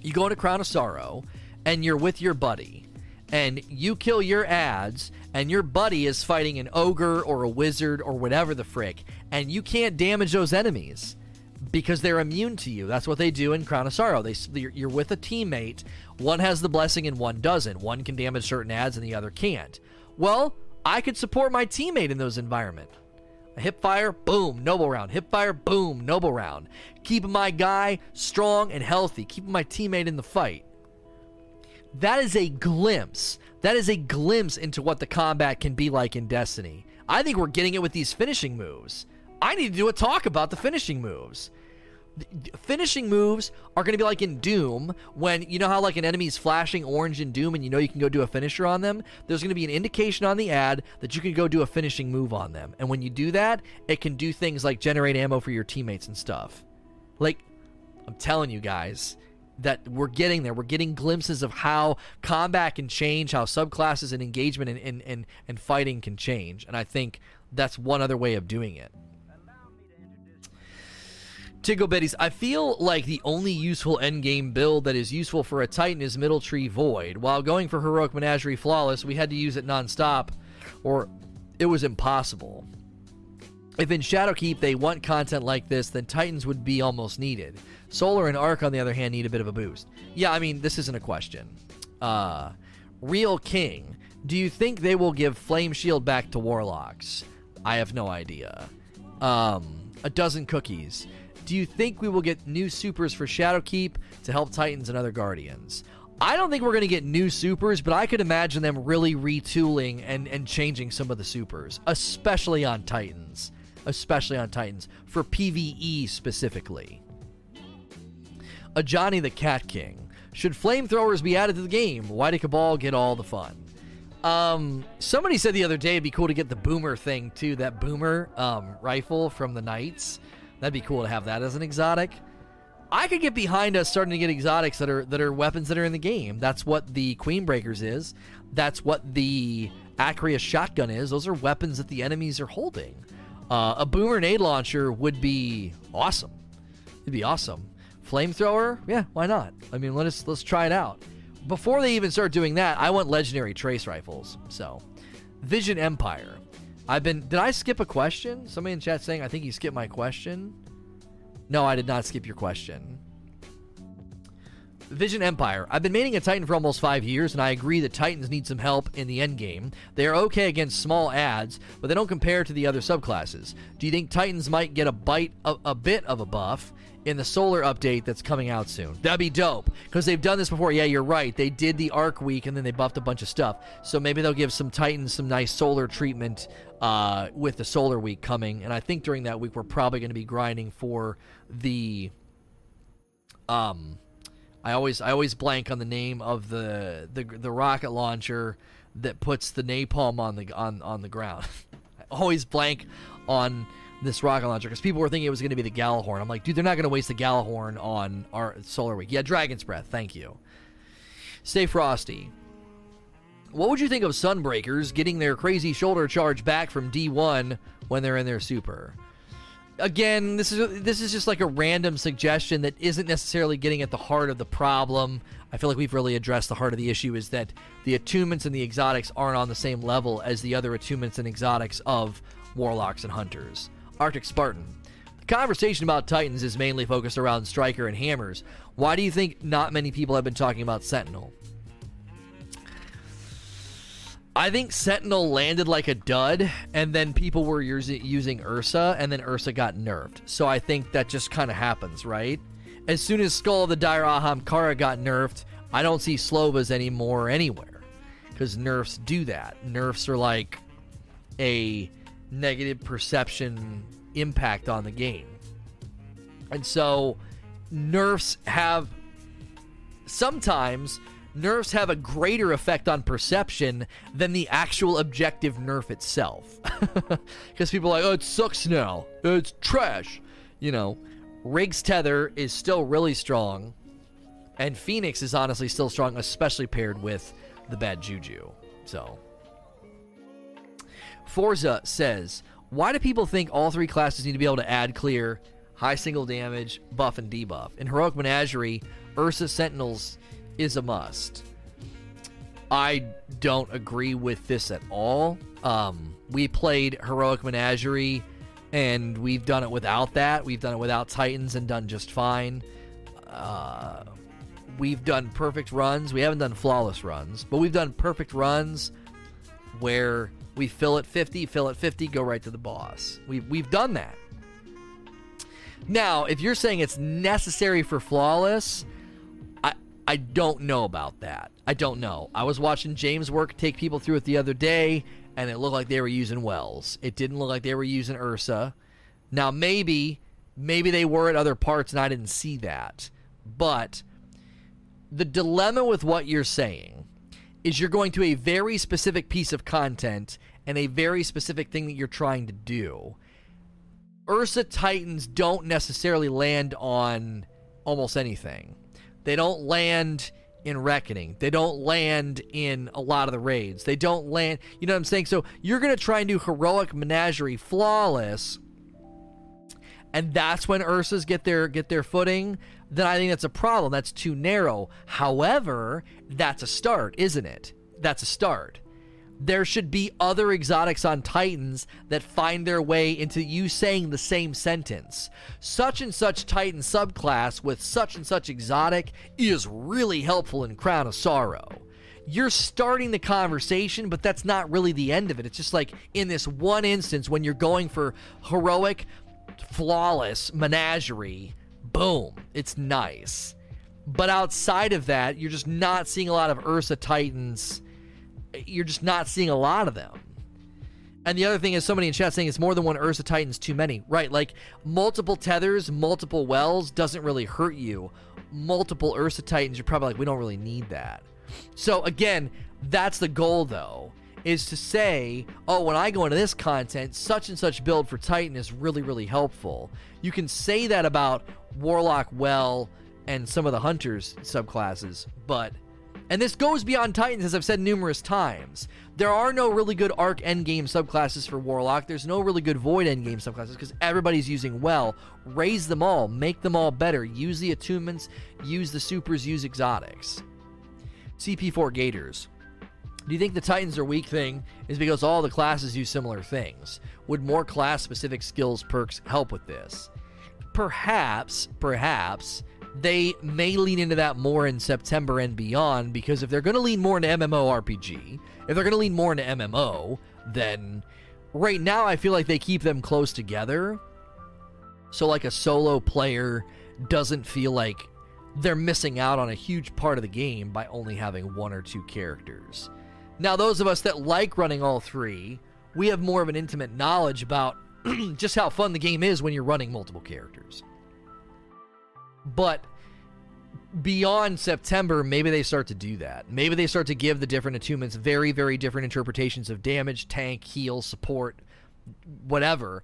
you go into Crown of Sorrow, and you're with your buddy, and you kill your ads, and your buddy is fighting an ogre or a wizard or whatever the frick, and you can't damage those enemies because they're immune to you. That's what they do in Crown of Sorrow. They you're with a teammate. One has the blessing and one doesn't. One can damage certain ads and the other can't. Well, I could support my teammate in those environments. A hip fire, boom, noble round. Hip fire, boom, noble round. Keeping my guy strong and healthy. Keeping my teammate in the fight. That is a glimpse that is a glimpse into what the combat can be like in Destiny. I think we're getting it with these finishing moves. I need to do a talk about the finishing moves. finishing moves are going to be like in Doom when you know how like an enemy's flashing orange in Doom and you know you can go do a finisher on them. There's going to be an indication on the ad that you can go do a finishing move on them. And when you do that, it can do things like generate ammo for your teammates and stuff. Like I'm telling you guys, that we're getting there. We're getting glimpses of how combat can change, how subclasses and engagement and, and, and, and fighting can change. And I think that's one other way of doing it. Tiggle Betties, I feel like the only useful endgame build that is useful for a Titan is Middle Tree Void. While going for Heroic Menagerie Flawless, we had to use it nonstop, or it was impossible. If in Shadowkeep they want content like this, then Titans would be almost needed. Solar and Arc, on the other hand, need a bit of a boost. Yeah, I mean, this isn't a question. Uh, Real King, do you think they will give Flame Shield back to Warlocks? I have no idea. Um, a dozen cookies. Do you think we will get new supers for Shadowkeep to help Titans and other Guardians? I don't think we're going to get new supers, but I could imagine them really retooling and, and changing some of the supers, especially on Titans. Especially on Titans, for PvE specifically. A Johnny the Cat King. Should flamethrowers be added to the game? Why did Cabal get all the fun? Um, somebody said the other day it'd be cool to get the boomer thing too. That boomer um, rifle from the Knights. That'd be cool to have that as an exotic. I could get behind us starting to get exotics that are that are weapons that are in the game. That's what the Queen Breakers is. That's what the Acrius shotgun is. Those are weapons that the enemies are holding. Uh, a boomer nade launcher would be awesome. It'd be awesome. Flamethrower, yeah, why not? I mean, let us let's try it out. Before they even start doing that, I want legendary trace rifles. So, Vision Empire. I've been. Did I skip a question? Somebody in chat saying I think you skipped my question. No, I did not skip your question. Vision Empire. I've been maining a Titan for almost five years, and I agree that Titans need some help in the end game. They are okay against small ads, but they don't compare to the other subclasses. Do you think Titans might get a bite, a, a bit of a buff in the Solar update that's coming out soon? That'd be dope because they've done this before. Yeah, you're right. They did the Arc Week, and then they buffed a bunch of stuff. So maybe they'll give some Titans some nice Solar treatment uh, with the Solar Week coming. And I think during that week we're probably going to be grinding for the um I always I always blank on the name of the the the rocket launcher that puts the napalm on the on on the ground. I always blank on this rocket launcher because people were thinking it was going to be the Gjallarhorn. I'm like, dude, they're not going to waste the Gjallarhorn on our Solar Week. Yeah, Dragon's Breath. Thank you. Stay frosty. What would you think of Sunbreakers getting their crazy shoulder charge back from D1 when they're in their super? again, this is this is just like a random suggestion that isn't necessarily getting at the heart of the problem. I feel like we've really addressed the heart of the issue is that the attunements and the exotics aren't on the same level as the other attunements and exotics of warlocks and hunters. Arctic Spartan. The conversation about Titans is mainly focused around Striker and Hammers. Why do you think not many people have been talking about Sentinel? I think Sentinel landed like a dud, and then people were using, using Ursa, and then Ursa got nerfed. So I think that just kind of happens, right? As soon as Skull of the Dire Ahamkara got nerfed, I don't see Slovas anymore anywhere. Because nerfs do that. Nerfs are like a negative perception impact on the game. And so nerfs have sometimes nerfs have a greater effect on perception than the actual objective nerf itself. Because people are like, oh, it sucks now. It's trash. You know, Rig's Tether is still really strong, and Phoenix is honestly still strong, especially paired with the bad Juju. So. Forza says, why do people think all three classes need to be able to add clear, high single damage, buff, and debuff? In Heroic Menagerie, Ursa Sentinels is a must. I don't agree with this at all. Um, we played Heroic Menagerie, and we've done it without that. We've done it without Titans and done just fine. Uh, we've done perfect runs. We haven't done flawless runs, but we've done perfect runs where we fill at 50, fill at 50, go right to the boss. We've, we've done that. Now, if you're saying it's necessary for flawless, I don't know about that. I don't know. I was watching James work take people through it the other day, and it looked like they were using Wells. It didn't look like they were using Ursa. Now maybe maybe they were at other parts and I didn't see that. But the dilemma with what you're saying is you're going to a very specific piece of content and a very specific thing that you're trying to do. Ursa Titans don't necessarily land on almost anything. They don't land in Reckoning. They don't land in a lot of the raids. They don't land, you know what I'm saying? So you're going to try and do Heroic Menagerie flawless, and that's when Ursas get their get their footing, then I think that's a problem. That's too narrow. However, that's a start, isn't it? That's a start there should be other exotics on Titans that find their way into you saying the same sentence. Such and such Titan subclass with such and such exotic is really helpful in Crown of Sorrow. You're starting the conversation, but that's not really the end of it. It's just like in this one instance when you're going for heroic, flawless menagerie, boom, it's nice. But outside of that, you're just not seeing a lot of Ursa Titans. You're just not seeing a lot of them. And the other thing is, somebody in chat saying it's more than one Ursa Titan's too many. Right, like multiple tethers, multiple wells doesn't really hurt you. Multiple Ursa Titans, you're probably like, we don't really need that. So again, that's the goal though, is to say, oh, when I go into this content, such and such build for Titan is really, really helpful. You can say that about Warlock well and some of the Hunters subclasses, but and this goes beyond Titans, as I've said numerous times. There are no really good Arc endgame subclasses for Warlock. There's no really good Void endgame subclasses because everybody's using well. Raise them all, make them all better. Use the attunements, use the supers, use exotics. CP4 Gators. Do you think the Titans are weak thing is because all the classes use similar things? Would more class specific skills perks help with this? Perhaps, perhaps they may lean into that more in September and beyond because if they're going to lean more into MMORPG, if they're going to lean more into MMO, then right now I feel like they keep them close together. So like a solo player doesn't feel like they're missing out on a huge part of the game by only having one or two characters. Now those of us that like running all three, we have more of an intimate knowledge about just how fun the game is when you're running multiple characters. But beyond September, maybe they start to do that. Maybe they start to give the different attunements very, very different interpretations of damage, tank, heal, support, whatever.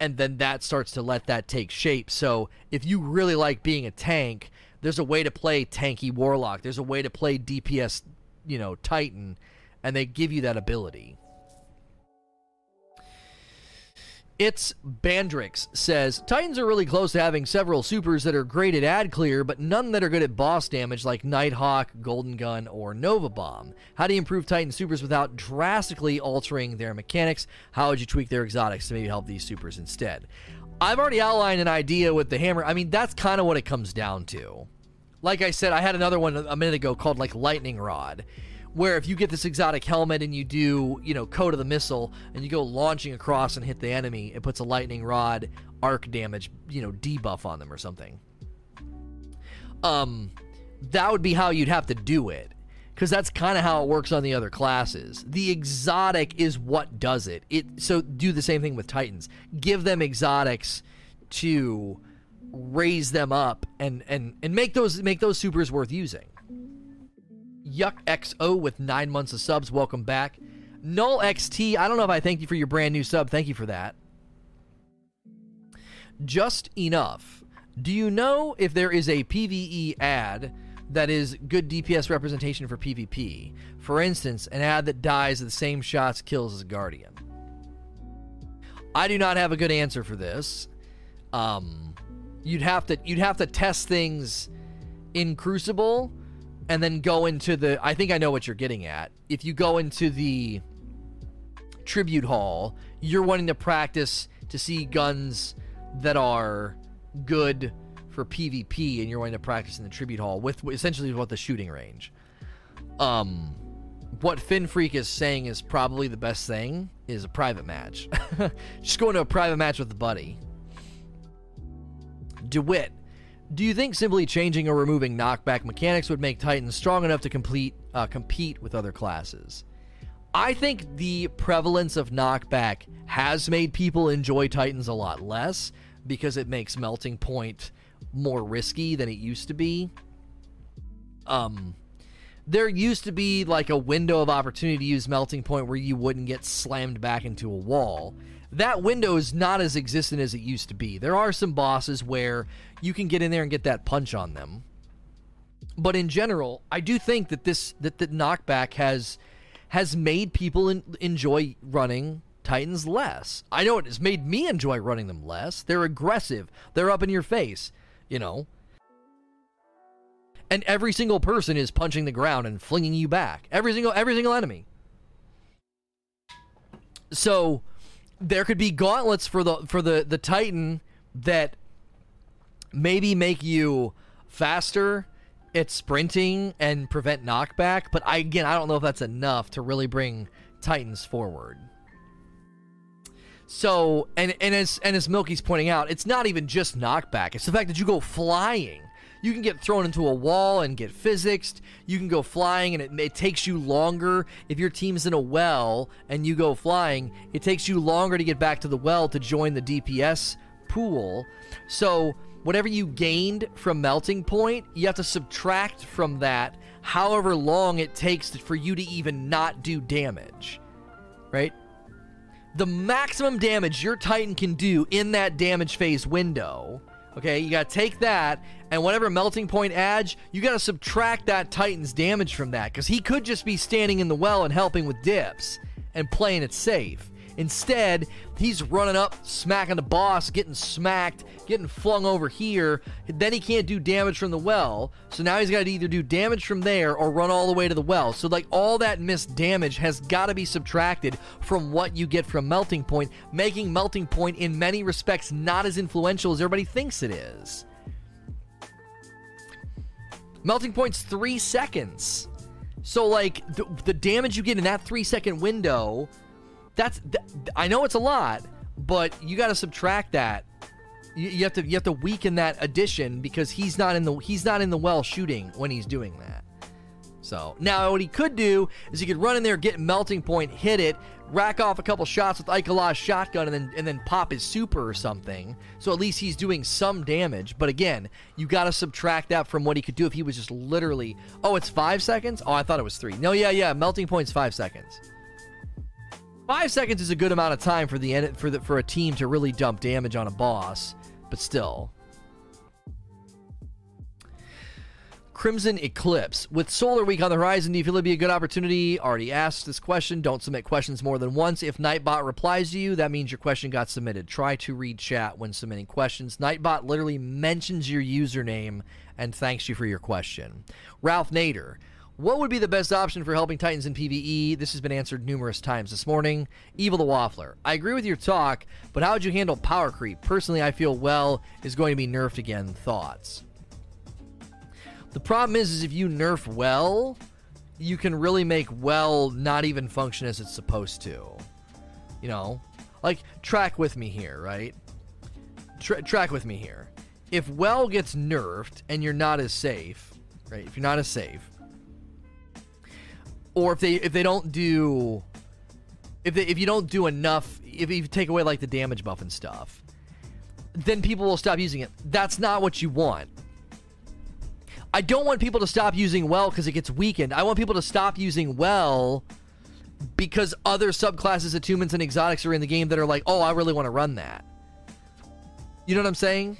And then that starts to let that take shape. So if you really like being a tank, there's a way to play tanky warlock. There's a way to play DPS, you know, Titan, and they give you that ability. It's Bandrix says Titans are really close to having several supers that are great at ad clear, but none that are good at boss damage like Nighthawk, Golden Gun, or Nova Bomb. How do you improve Titan supers without drastically altering their mechanics? How would you tweak their exotics to maybe help these supers instead? I've already outlined an idea with the hammer. I mean, that's kind of what it comes down to. Like I said, I had another one a minute ago called like Lightning Rod where if you get this exotic helmet and you do, you know, code of the missile and you go launching across and hit the enemy, it puts a lightning rod arc damage, you know, debuff on them or something. Um, that would be how you'd have to do it. Because that's kind of how it works on the other classes. The exotic is what does it. It so do the same thing with Titans. Give them exotics to raise them up and and and make those make those supers worth using. Yuck XO with nine months of subs. Welcome back. Null XT, I don't know if I thank you for your brand new sub. Thank you for that. Just enough. Do you know if there is a PvE ad that is good DPS representation for PvP? For instance, an ad that dies at the same shots kills as a Guardian. I do not have a good answer for this. Um, you'd have to you'd have to test things in Crucible and then go into the I think I know what you're getting at. If you go into the tribute hall, you're wanting to practice to see guns that are good for PvP and you're wanting to practice in the tribute hall with essentially what the shooting range. Um what Finn Freak is saying is probably the best thing is a private match. Just go into a private match with a buddy. DeWitt do you think simply changing or removing knockback mechanics would make Titans strong enough to complete, uh, compete with other classes? I think the prevalence of knockback has made people enjoy Titans a lot less because it makes Melting Point more risky than it used to be. Um, there used to be like a window of opportunity to use Melting Point where you wouldn't get slammed back into a wall that window is not as existent as it used to be. There are some bosses where you can get in there and get that punch on them. But in general, I do think that this that the knockback has has made people in, enjoy running Titans less. I know it has made me enjoy running them less. They're aggressive. They're up in your face, you know. And every single person is punching the ground and flinging you back. Every single every single enemy. So, there could be gauntlets for the for the the Titan that maybe make you faster at sprinting and prevent knockback, but I again I don't know if that's enough to really bring Titans forward. So and and as and as Milky's pointing out, it's not even just knockback. It's the fact that you go flying. You can get thrown into a wall and get physicsed. You can go flying, and it, it takes you longer. If your team's in a well and you go flying, it takes you longer to get back to the well to join the DPS pool. So, whatever you gained from Melting Point, you have to subtract from that however long it takes for you to even not do damage. Right? The maximum damage your Titan can do in that damage phase window. Okay, you gotta take that, and whatever melting point adds, you gotta subtract that Titan's damage from that, because he could just be standing in the well and helping with dips and playing it safe. Instead, he's running up, smacking the boss, getting smacked, getting flung over here. Then he can't do damage from the well. So now he's got to either do damage from there or run all the way to the well. So, like, all that missed damage has got to be subtracted from what you get from Melting Point, making Melting Point, in many respects, not as influential as everybody thinks it is. Melting Point's three seconds. So, like, the, the damage you get in that three second window that's th- I know it's a lot, but you got to subtract that. You, you, have to you have to weaken that addition because he's not in the he's not in the well shooting when he's doing that. So now what he could do is he could run in there, get melting point, hit it, rack off a couple shots with Ikelos shotgun, and then and then pop his super or something. So at least he's doing some damage. But again, you got to subtract that from what he could do if he was just literally. Oh, it's five seconds. Oh, I thought it was three. No, yeah, yeah. Melting point's five seconds. Five seconds is a good amount of time for the for the, for a team to really dump damage on a boss, but still. Crimson Eclipse. With Solar Week on the horizon, do you feel it'd be a good opportunity? Already asked this question. Don't submit questions more than once. If Nightbot replies to you, that means your question got submitted. Try to read chat when submitting questions. Nightbot literally mentions your username and thanks you for your question. Ralph Nader. What would be the best option for helping Titans in PvE? This has been answered numerous times this morning. Evil the Waffler. I agree with your talk, but how would you handle power creep? Personally, I feel well is going to be nerfed again. Thoughts? The problem is, is if you nerf well, you can really make well not even function as it's supposed to. You know, like track with me here, right? Tra- track with me here. If well gets nerfed and you're not as safe, right? If you're not as safe, or if they if they don't do if they, if you don't do enough if you take away like the damage buff and stuff then people will stop using it. That's not what you want. I don't want people to stop using well because it gets weakened. I want people to stop using well because other subclasses attunements and exotics are in the game that are like oh i really want to run that. You know what i'm saying?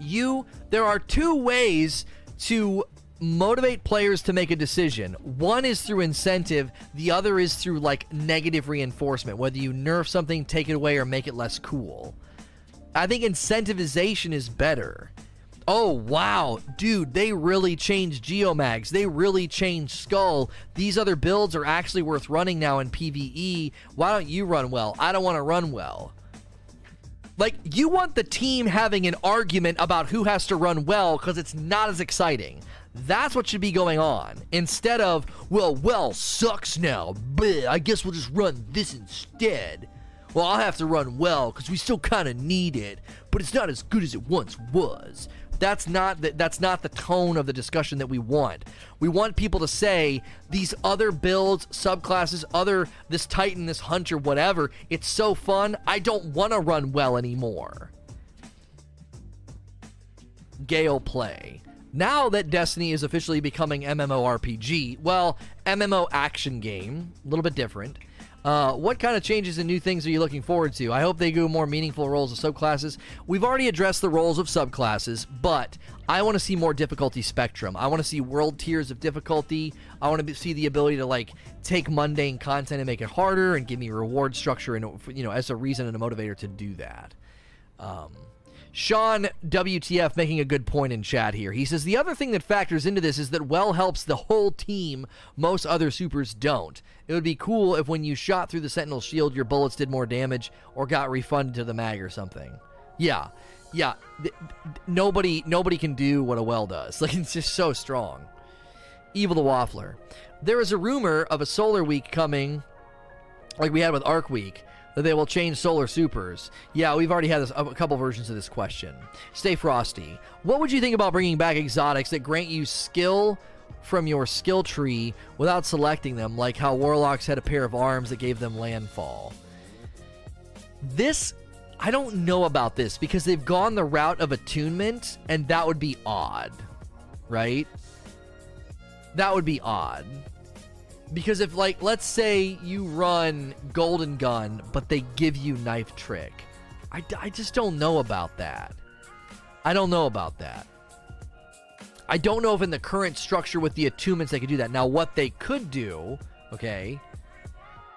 You there are two ways to motivate players to make a decision. One is through incentive, the other is through like negative reinforcement, whether you nerf something, take it away, or make it less cool. I think incentivization is better. Oh, wow. Dude, they really changed Geomags. They really changed Skull. These other builds are actually worth running now in PvE. Why don't you run well? I don't want to run well. Like, you want the team having an argument about who has to run well because it's not as exciting. That's what should be going on. Instead of, well, well sucks now. Bleh, I guess we'll just run this instead. Well, I'll have to run well because we still kind of need it, but it's not as good as it once was. That's not the, that's not the tone of the discussion that we want. We want people to say these other builds, subclasses, other this Titan, this Hunter, whatever. It's so fun. I don't want to run well anymore. Gale play. Now that Destiny is officially becoming MMORPG, well, MMO action game, a little bit different. Uh, what kind of changes and new things are you looking forward to? I hope they go more meaningful roles of subclasses. We've already addressed the roles of subclasses, but I want to see more difficulty spectrum. I want to see world tiers of difficulty. I want to see the ability to like take mundane content and make it harder, and give me reward structure and you know as a reason and a motivator to do that. Um, Sean WTF making a good point in chat here. He says the other thing that factors into this is that well helps the whole team. Most other supers don't. It would be cool if when you shot through the Sentinel shield, your bullets did more damage or got refunded to the mag or something. Yeah, yeah. Th- nobody, nobody can do what a well does. Like it's just so strong. Evil the Waffler. There is a rumor of a Solar Week coming, like we had with Arc Week, that they will change solar supers. Yeah, we've already had this, a couple versions of this question. Stay frosty. What would you think about bringing back exotics that grant you skill from your skill tree without selecting them, like how warlocks had a pair of arms that gave them landfall? This I don't know about this because they've gone the route of attunement, and that would be odd, right? That would be odd. Because if, like, let's say you run Golden Gun, but they give you Knife Trick, I, I just don't know about that. I don't know about that. I don't know if in the current structure with the attunements they could do that. Now, what they could do, okay,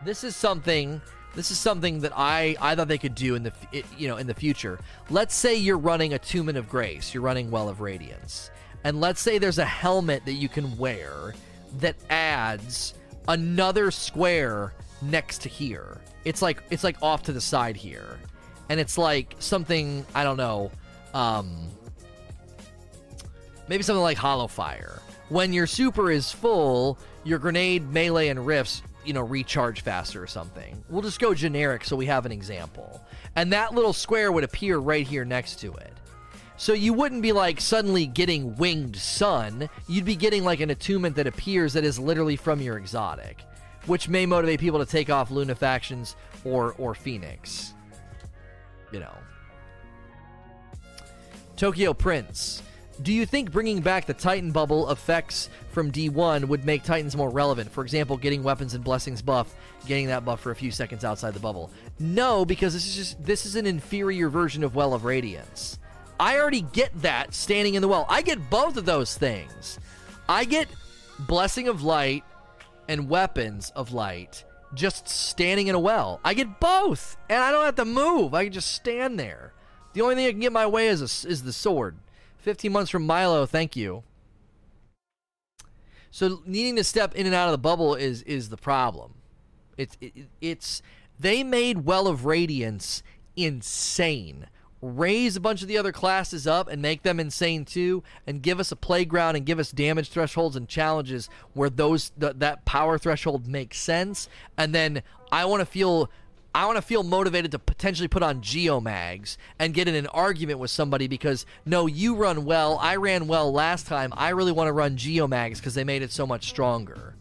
this is something this is something that I, I thought they could do in the you know in the future. Let's say you're running Attunement of Grace, you're running Well of Radiance, and let's say there's a helmet that you can wear that adds another square next to here. It's like it's like off to the side here, and it's like something I don't know, um, maybe something like Hollow Fire. When your super is full, your grenade, melee, and rifts you know, recharge faster or something. We'll just go generic so we have an example. And that little square would appear right here next to it. So you wouldn't be like suddenly getting winged sun. You'd be getting like an attunement that appears that is literally from your exotic, which may motivate people to take off Lunafactions or or Phoenix. You know. Tokyo Prince. Do you think bringing back the Titan bubble effects from D1 would make Titans more relevant? For example, getting weapons and blessings buff, getting that buff for a few seconds outside the bubble. No, because this is just this is an inferior version of Well of Radiance. I already get that standing in the well. I get both of those things. I get Blessing of Light and Weapons of Light just standing in a well. I get both, and I don't have to move. I can just stand there. The only thing I can get my way is a, is the sword. 15 months from Milo, thank you. So needing to step in and out of the bubble is is the problem. It's it, it's they made Well of Radiance insane. Raise a bunch of the other classes up and make them insane too, and give us a playground and give us damage thresholds and challenges where those th- that power threshold makes sense. And then I want to feel I want to feel motivated to potentially put on geomags and get in an argument with somebody because no, you run well, I ran well last time. I really want to run geomags because they made it so much stronger.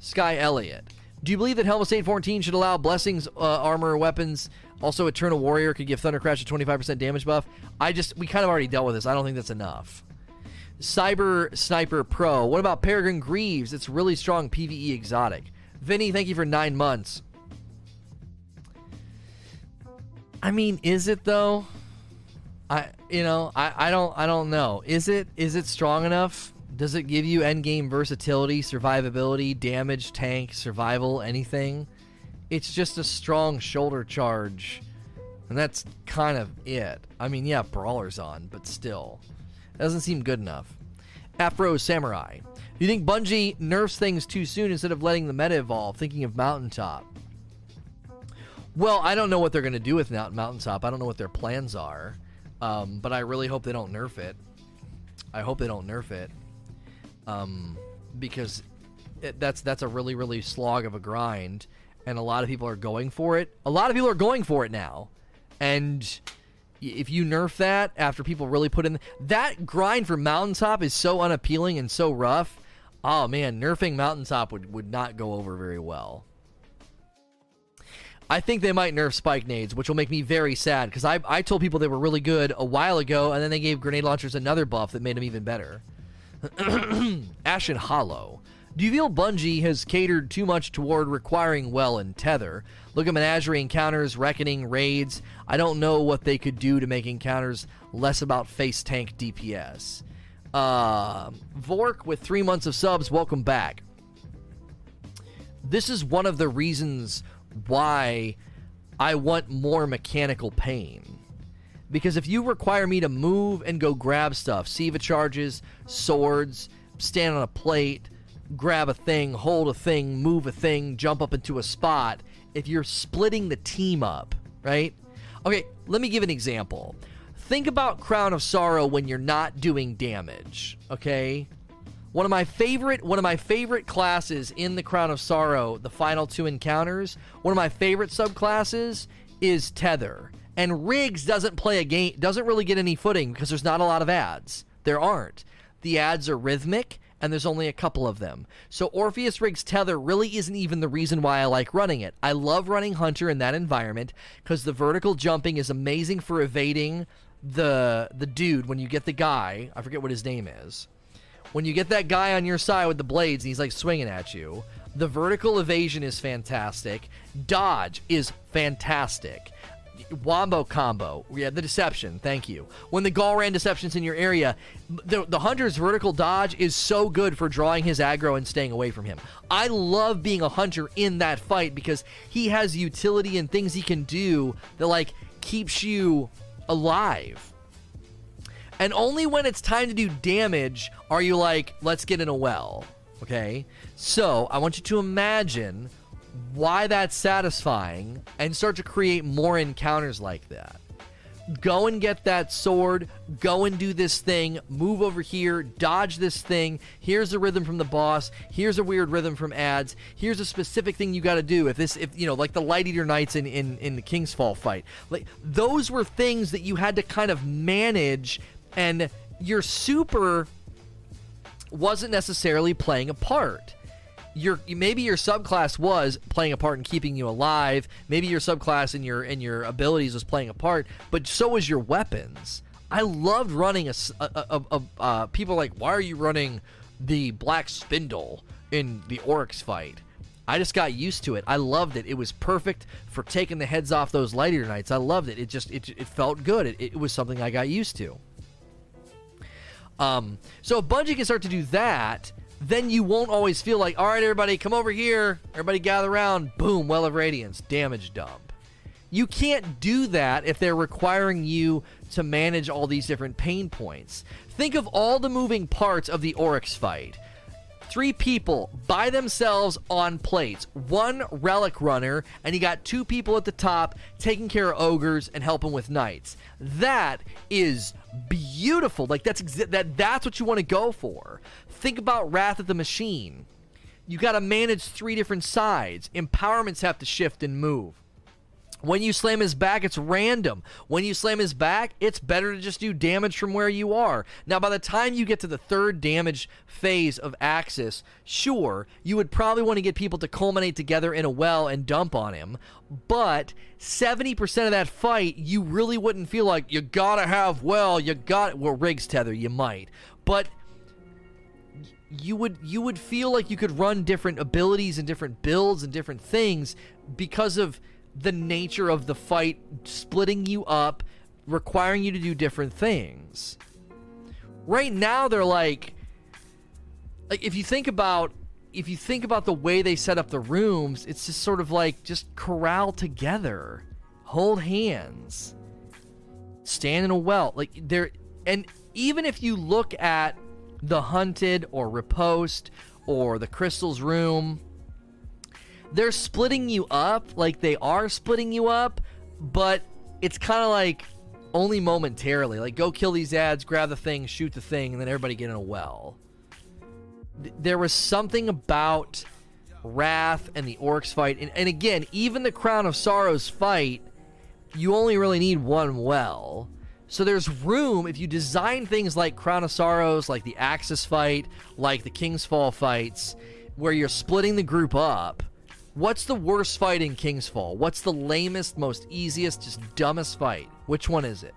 Sky Elliott. Do you believe that Helm Saint 14 should allow blessings, uh, armor, weapons? Also, Eternal Warrior could give Thundercrash a 25% damage buff. I just, we kind of already dealt with this. I don't think that's enough. Cyber Sniper Pro. What about Peregrine Greaves? It's really strong PvE exotic. Vinny, thank you for nine months. I mean, is it though? I you know, I, I don't I don't know. Is it is it strong enough? Does it give you end game versatility, survivability, damage, tank, survival, anything? It's just a strong shoulder charge. And that's kind of it. I mean, yeah, Brawler's on, but still. Doesn't seem good enough. Afro Samurai. Do you think Bungie nerfs things too soon instead of letting the meta evolve? Thinking of Mountaintop. Well, I don't know what they're going to do with Mountaintop. I don't know what their plans are. Um, but I really hope they don't nerf it. I hope they don't nerf it. Um, because it, that's that's a really really slog of a grind, and a lot of people are going for it. A lot of people are going for it now, and if you nerf that after people really put in that grind for mountaintop is so unappealing and so rough oh man, nerfing Mountaintop would, would not go over very well. I think they might nerf spike nades, which will make me very sad because I, I told people they were really good a while ago, and then they gave grenade launchers another buff that made them even better. Ashen Hollow. Do you feel Bungie has catered too much toward requiring well and tether? Look at Menagerie encounters, Reckoning, raids. I don't know what they could do to make encounters less about face tank DPS. Uh, Vork with three months of subs, welcome back. This is one of the reasons why I want more mechanical pain. Because if you require me to move and go grab stuff, Siva charges, swords, stand on a plate, grab a thing, hold a thing, move a thing, jump up into a spot, if you're splitting the team up, right? Okay, let me give an example think about Crown of Sorrow when you're not doing damage, okay? One of my favorite one of my favorite classes in the Crown of Sorrow, the final two encounters, one of my favorite subclasses is Tether. And Rigs doesn't play a game doesn't really get any footing because there's not a lot of ads. There aren't. The ads are rhythmic and there's only a couple of them. So Orpheus Rig's Tether really isn't even the reason why I like running it. I love running Hunter in that environment because the vertical jumping is amazing for evading the the dude when you get the guy. I forget what his name is. When you get that guy on your side with the blades and he's like swinging at you, the vertical evasion is fantastic. Dodge is fantastic. Wombo combo. Yeah, the deception. Thank you. When the Gahlran deception's in your area, the, the hunter's vertical dodge is so good for drawing his aggro and staying away from him. I love being a hunter in that fight because he has utility and things he can do that like keeps you alive. And only when it's time to do damage are you like, let's get in a well. Okay? So I want you to imagine why that's satisfying and start to create more encounters like that. Go and get that sword, go and do this thing, move over here, dodge this thing. Here's a rhythm from the boss, here's a weird rhythm from ads, here's a specific thing you gotta do. If this if you know, like the Light Eater Knights in, in, in the King's Fall fight. Like those were things that you had to kind of manage and your super wasn't necessarily playing a part your maybe your subclass was playing a part in keeping you alive. Maybe your subclass and your and your abilities was playing a part, but so was your weapons. I loved running a, a, a, a uh, people like why are you running the black spindle in the Oryx fight? I just got used to it. I loved it. It was perfect for taking the heads off those Light Eater Knights. I loved it. It just it, it felt good. It, it was something I got used to. Um, so if Bungie can start to do that, then you won't always feel like, all right, everybody, come over here. Everybody gather around. Boom, Well of Radiance, damage dump. You can't do that if they're requiring you to manage all these different pain points. Think of all the moving parts of the Oryx fight three people by themselves on plates, one relic runner, and you got two people at the top taking care of ogres and helping with knights. That is beautiful. Like that's that that's what you want to go for. Think about Wrath of the Machine. You got to manage three different sides. Empowerments have to shift and move. When you slam his back, it's random. When you slam his back, it's better to just do damage from where you are. Now, by the time you get to the third damage phase of Aksis, sure, you would probably want to get people to culminate together in a well and dump on him. But 70% of that fight, you really wouldn't feel like you gotta have well, you got well, Rigs tether, you might. But you would you would feel like you could run different abilities and different builds and different things because of the nature of the fight splitting you up, requiring you to do different things. Right now they're like like if you think about if you think about the way they set up the rooms, it's just sort of like just corral together. Hold hands. Stand in a well. Like there and even if you look at the hunted or riposte or the crystal's room they're splitting you up like they are splitting you up, but it's kind of like only momentarily. Like, go kill these ads, grab the thing, shoot the thing, and then everybody get in a well. there was something about Wrath and the Oryx fight, and, and again, even the Crown of Sorrows fight, you only really need one well. So there's room if you design things like Crown of Sorrows, like the Aksis fight, like the King's Fall fights, where you're splitting the group up What's the worst fight in King's Fall? What's the lamest, most easiest, just dumbest fight? Which one is it?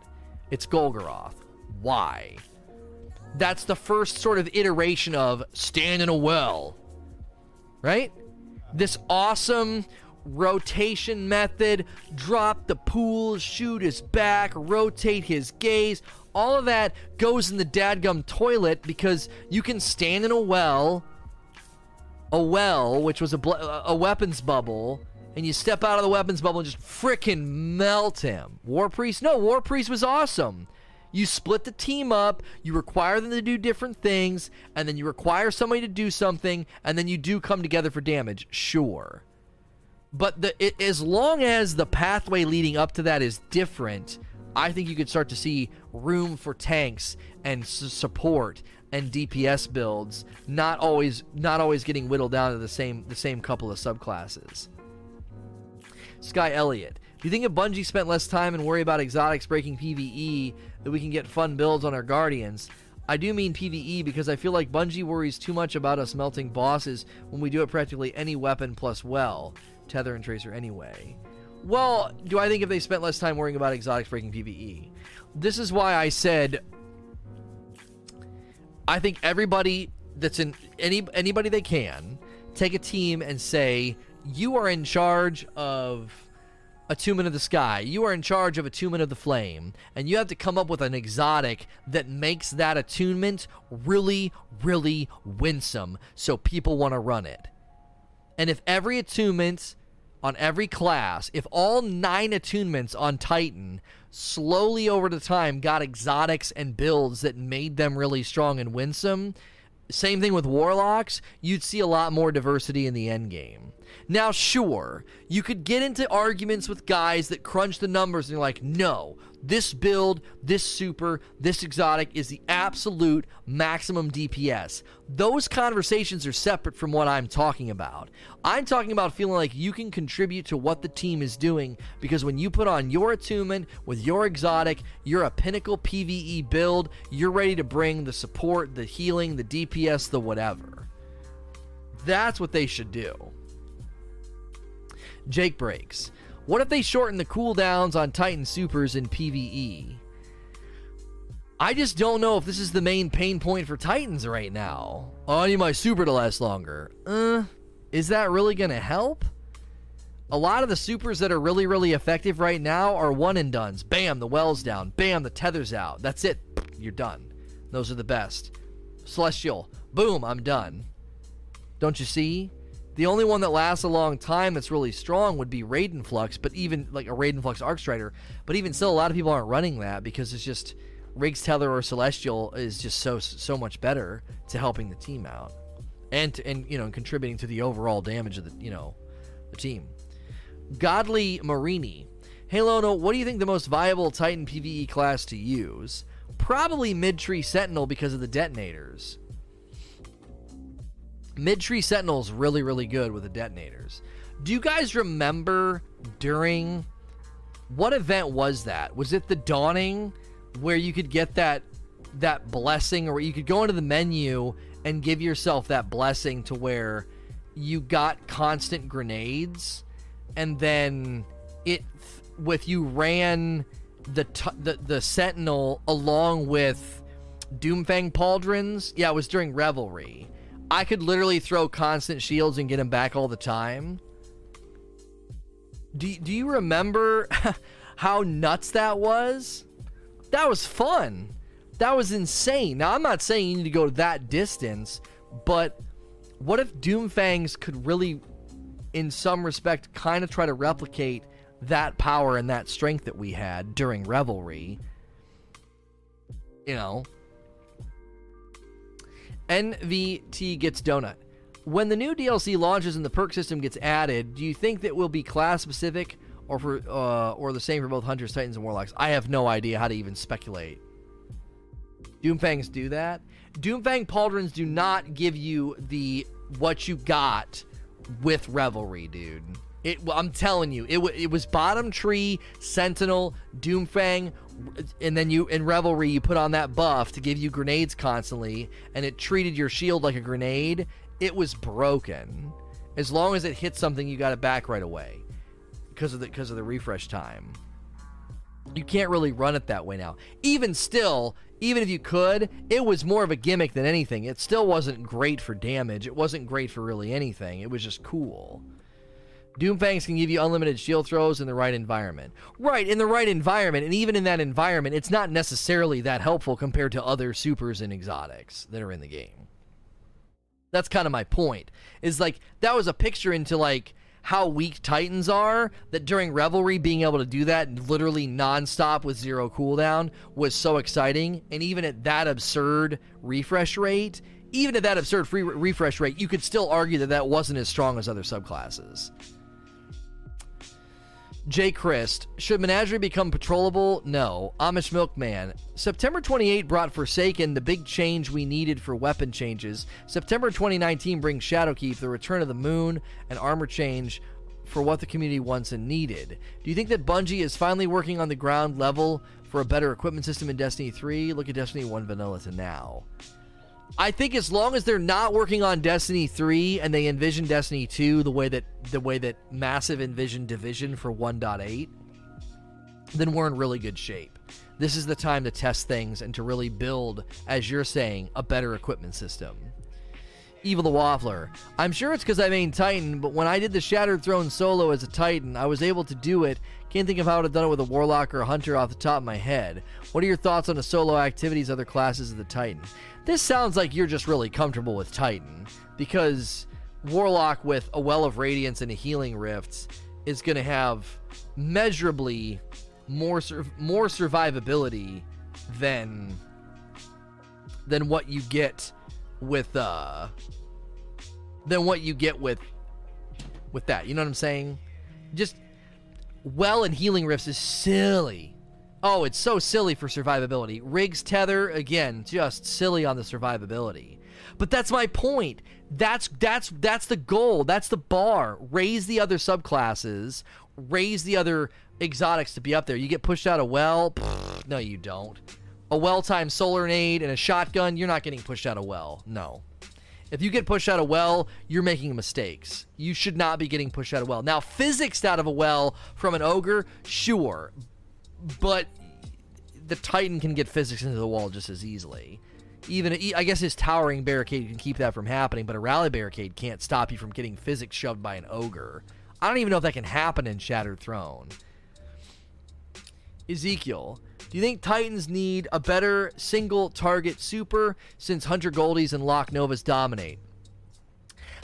It's Golgoroth. Why? That's the first sort of iteration of stand in a well. Right? This awesome rotation method, drop the pool, shoot his back, rotate his gaze. All of that goes in the dadgum toilet because you can stand in a well a well, which was a, a weapons bubble, and you step out of the weapons bubble and just fricking melt him. War Priest, no, War Priest was awesome. You split the team up, you require them to do different things, and then you require somebody to do something, and then you do come together for damage, sure. But the, it, as long as the pathway leading up to that is different, I think you could start to see room for tanks and support and DPS builds, not always not always getting whittled down to the same the same couple of subclasses. Sky Elliott. Do you think if Bungie spent less time and worry about exotics breaking PvE, that we can get fun builds on our Guardians? I do mean PvE because I feel like Bungie worries too much about us melting bosses when we do it practically any weapon plus well. Tether and Tracer anyway. Well, do I think if they spent less time worrying about exotics breaking PvE? This is why I said I think everybody that's in any anybody they can take a team and say you are in charge of a attunement of the sky. You are in charge of a attunement of the flame, and you have to come up with an exotic that makes that attunement really, really winsome, so people want to run it. And if every attunement on every class, if all nine attunements on Titan slowly over the time got exotics and builds that made them really strong and winsome, same thing with warlocks, you'd see a lot more diversity in the end game. Now, sure, you could get into arguments with guys that crunch the numbers and you're like, no, this build, this super, this exotic is the absolute maximum DPS. Those conversations are separate from what I'm talking about. I'm talking about feeling like you can contribute to what the team is doing because when you put on your attunement with your exotic, you're a pinnacle PvE build, you're ready to bring the support, the healing, the DPS, the whatever. That's what they should do. Jake breaks. What if they shorten the cooldowns on Titan Supers in PvE? I just don't know if this is the main pain point for Titans right now. Oh, I need my super to last longer. Uh, is that really going to help? A lot of the supers that are really, really effective right now are one and dones. Bam, the well's down. Bam, the tether's out. That's it. You're done. Those are the best. Celestial. Boom, I'm done. Don't you see? The only one that lasts a long time that's really strong would be Raiden Flux, but even like a Raiden Flux Arcstrider. But even still, a lot of people aren't running that because it's just Rigs Tether or Celestial is just so so much better to helping the team out, and to, and you know contributing to the overall damage of the you know the team. Godly Marini, hey Lono, what do you think the most viable Titan PVE class to use? Probably Mid Tree Sentinel because of the detonators. Mid Tree Sentinel's really, really good with the detonators. Do you guys remember during what event was that? Was it the dawning where you could get that that blessing or you could go into the menu and give yourself that blessing to where you got constant grenades and then it with you ran the t- the, the sentinel along with Doomfang pauldrons. Yeah, it was during Revelry I could literally throw constant shields and get him back all the time. Do, do you remember how nuts that was? That was fun. That was insane. Now, I'm not saying you need to go that distance, but what if Doomfangs could really, in some respect, kind of try to replicate that power and that strength that we had during Revelry? You know, NVT gets donut. When the new DLC launches and the perk system gets added, do you think that will be class specific or for uh, or the same for both hunters, titans, and warlocks? I have no idea how to even speculate. Doomfangs do that. Doomfang pauldrons do not give you the what you got with Revelry, dude. It, I'm telling you, it, it was bottom tree, Sentinel, Doomfang, and then you in Revelry you put on that buff to give you grenades constantly, and it treated your shield like a grenade. It was broken. As long as it hit something, you got it back right away because of the because of the refresh time. You can't really run it that way now. Even still, even if you could, it was more of a gimmick than anything. It still wasn't great for damage. It wasn't great for really anything. It was just cool. Doomfangs can give you unlimited shield throws in the right environment. Right, in the right environment, and even in that environment, it's not necessarily that helpful compared to other supers and exotics that are in the game. That's kind of my point. Is like that was a picture into like how weak Titans are, that during Revelry being able to do that literally nonstop with zero cooldown was so exciting. And even at that absurd refresh rate, even at that absurd free refresh rate, you could still argue that that wasn't as strong as other subclasses. Jay Christ, should Menagerie become patrollable? No. Amish Milkman, September 28 brought Forsaken, the big change we needed for weapon changes. September 2019 brings Shadowkeep, the return of the moon, and armor change for what the community wants and needed. Do you think that Bungie is finally working on the ground level for a better equipment system in Destiny 3? Look at Destiny 1 vanilla to now. I think as long as they're not working on Destiny 3 and they envision Destiny 2 the way that the way that Massive envisioned Division for 1.8, then we're in really good shape. This is the time to test things and to really build, as you're saying, a better equipment system. Evil the Waffler. I'm sure it's because I main Titan, but when I did the Shattered Throne solo as a Titan, I was able to do it. Can't think of how I would have done it with a Warlock or a Hunter off the top of my head. What are your thoughts on the solo activities other classes of the Titan? This sounds like you're just really comfortable with Titan, because Warlock with a Well of Radiance and a Healing Rifts is going to have measurably more sur- more survivability than than what you get with uh than what you get with with that. You know what I'm saying? Just well and healing rifts is silly. Oh, it's so silly for survivability. Rigs tether again, just silly on the survivability. But that's my point. That's that's that's the goal. That's the bar. Raise the other subclasses. Raise the other exotics to be up there. You get pushed out of well. Pfft, no, you don't. A well-timed solar nade and a shotgun. You're not getting pushed out of well. No. If you get pushed out of well, you're making mistakes. You should not be getting pushed out of well. Now, physics out of a well from an ogre, sure, but the Titan can get physics into the wall just as easily. Even I guess his towering barricade can keep that from happening, but a rally barricade can't stop you from getting physics shoved by an ogre. I don't even know if that can happen in Shattered Throne. Ezekiel, do you think Titans need a better single target super since Hunter Goldies and Lock Novas dominate?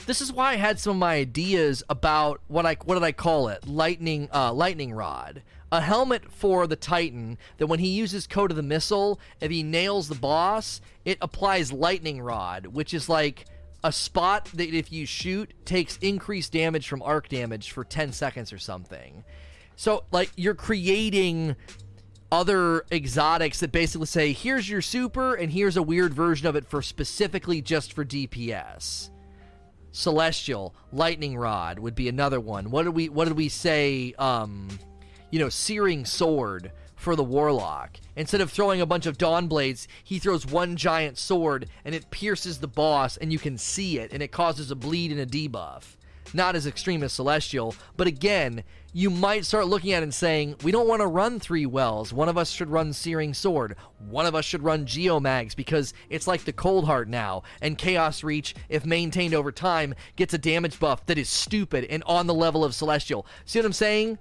This is why I had some of my ideas about what I what did I call it? Lightning uh, lightning rod. A helmet for the Titan that when he uses Code of the Missile, if he nails the boss, it applies lightning rod, which is like a spot that if you shoot takes increased damage from arc damage for 10 seconds or something. So like you're creating other exotics that basically say here's your super and here's a weird version of it for specifically just for DPS. Celestial, lightning rod would be another one. What did we what did we say um you know, searing sword for the warlock. Instead of throwing a bunch of dawn blades, he throws one giant sword and it pierces the boss and you can see it and it causes a bleed and a debuff. Not as extreme as Celestial, but again, you might start looking at it and saying, we don't want to run three wells. One of us should run Searing Sword. One of us should run Geomags because it's like the Cold Heart now. And Chaos Reach, if maintained over time, gets a damage buff that is stupid and on the level of Celestial. See what I'm saying?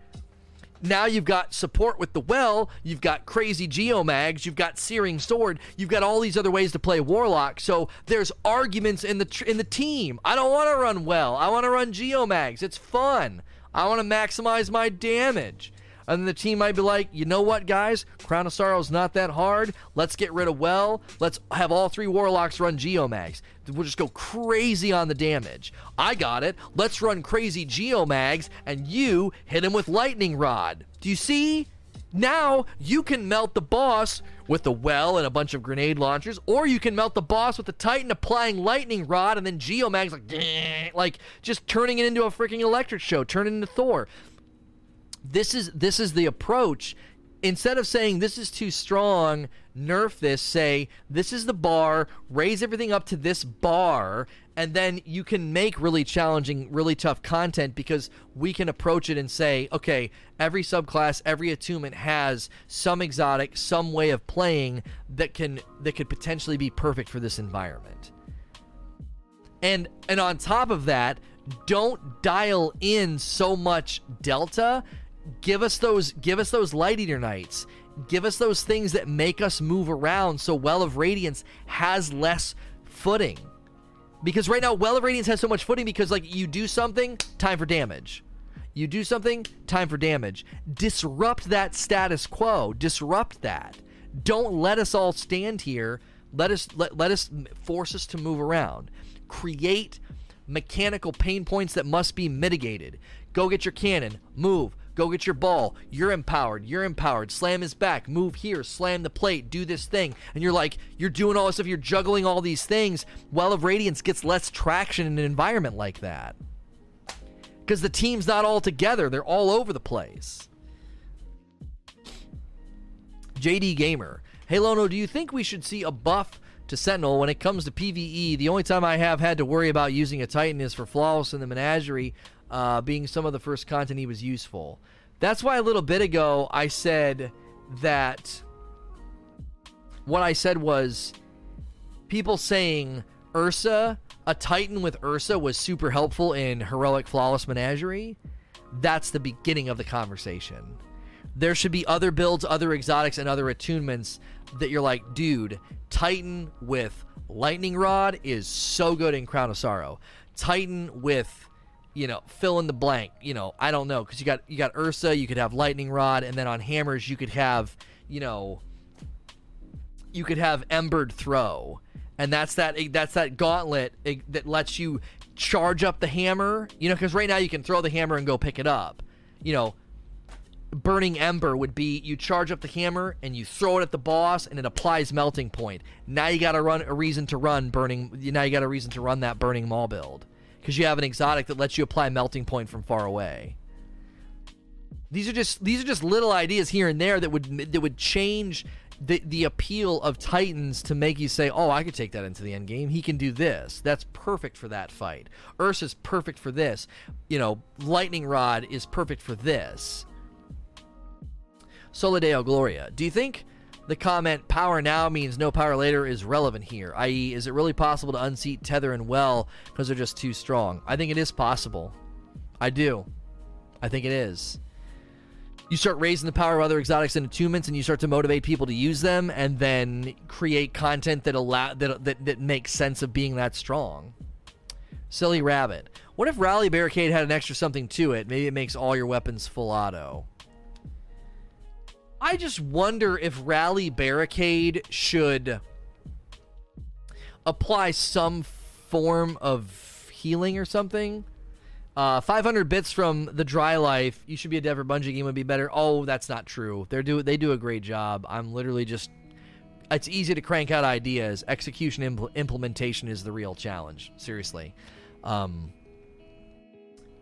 Now you've got support with the well, you've got crazy geomags, you've got searing sword, you've got all these other ways to play warlock. So there's arguments in the tr- in the team. I don't want to run well. I want to run geomags. It's fun. I want to maximize my damage. And the team might be like, you know what, guys? Crown of Sorrow's not that hard. Let's get rid of Well. Let's have all three Warlocks run Geomags. We'll just go crazy on the damage. I got it. Let's run crazy Geomags, and you hit him with Lightning Rod. Do you see? Now you can melt the boss with the well and a bunch of grenade launchers, or you can melt the boss with the Titan applying lightning rod and then Geomags like like just turning it into a freaking electric show, turning into Thor this is this is the approach. Instead of saying this is too strong nerf this say this is the bar raise everything up to this bar and then you can make really challenging really tough content because we can approach it and say okay every subclass every attunement has some exotic some way of playing that can that could potentially be perfect for this environment. And and on top of that don't dial in so much delta give us those give us those light eater knights give us those things that make us move around so well of radiance has less footing. Because right now well of radiance has so much footing because like you do something time for damage. You do something time for damage. Disrupt that status quo. Disrupt that. Don't let us all stand here. Let us let, let us force us to move around. Create mechanical pain points that must be mitigated. Go get your cannon. Move Go get your ball. You're empowered. You're empowered. Slam his back. Move here. Slam the plate. Do this thing. And you're like, you're doing all this stuff. You're juggling all these things. Well of Radiance gets less traction in an environment like that. Because the team's not all together, they're all over the place. JD Gamer. Hey Lono, do you think we should see a buff to Sentinel when it comes to PvE? The only time I have had to worry about using a Titan is for Flawless in the Menagerie, uh, being some of the first content he was useful. That's why a little bit ago I said that. What I said was people saying Ursa, a Titan with Ursa was super helpful in Heroic Flawless Menagerie. That's the beginning of the conversation there should be other builds, other exotics, and other attunements that you're like, dude, Titan with Lightning Rod is so good in Crown of Sorrow. Titan with, you know, fill in the blank. You know, I don't know because you got you got Ursa, you could have Lightning Rod, and then on hammers you could have, you know, you could have Embered Throw, and that's that eh, that's that gauntlet eh, that lets you charge up the hammer. You know, because right now you can throw the hammer and go pick it up. You know, burning ember would be you charge up the hammer and you throw it at the boss and it applies melting point. Now you got to run a reason to run burning. Now you got a reason to run that burning maul build because you have an exotic that lets you apply melting point from far away. These are just these are just little ideas here and there that would that would change the the appeal of Titans to make you say, "Oh, I could take that into the end game. He can do this. That's perfect for that fight. Ursa's perfect for this. You know, Lightning Rod is perfect for this." Solideo Gloria. Do you think the comment power now means no power later is relevant here? I.e., is it really possible to unseat Tether and Well because they're just too strong? I think it is possible. I do. I think it is. You start raising the power of other exotics and attunements, and you start to motivate people to use them, and then create content that allow that that, that makes sense of being that strong. Silly rabbit. What if Rally Barricade had an extra something to it? Maybe it makes all your weapons full auto. I just wonder if Rally Barricade should apply some form of healing or something. Uh, 500 bits from the Dry Life. You should be a Dever Bungie game would be better. Oh, that's not true. They do they do a great job. I'm literally just. It's easy to crank out ideas. Execution impl- implementation is the real challenge. Seriously. Um,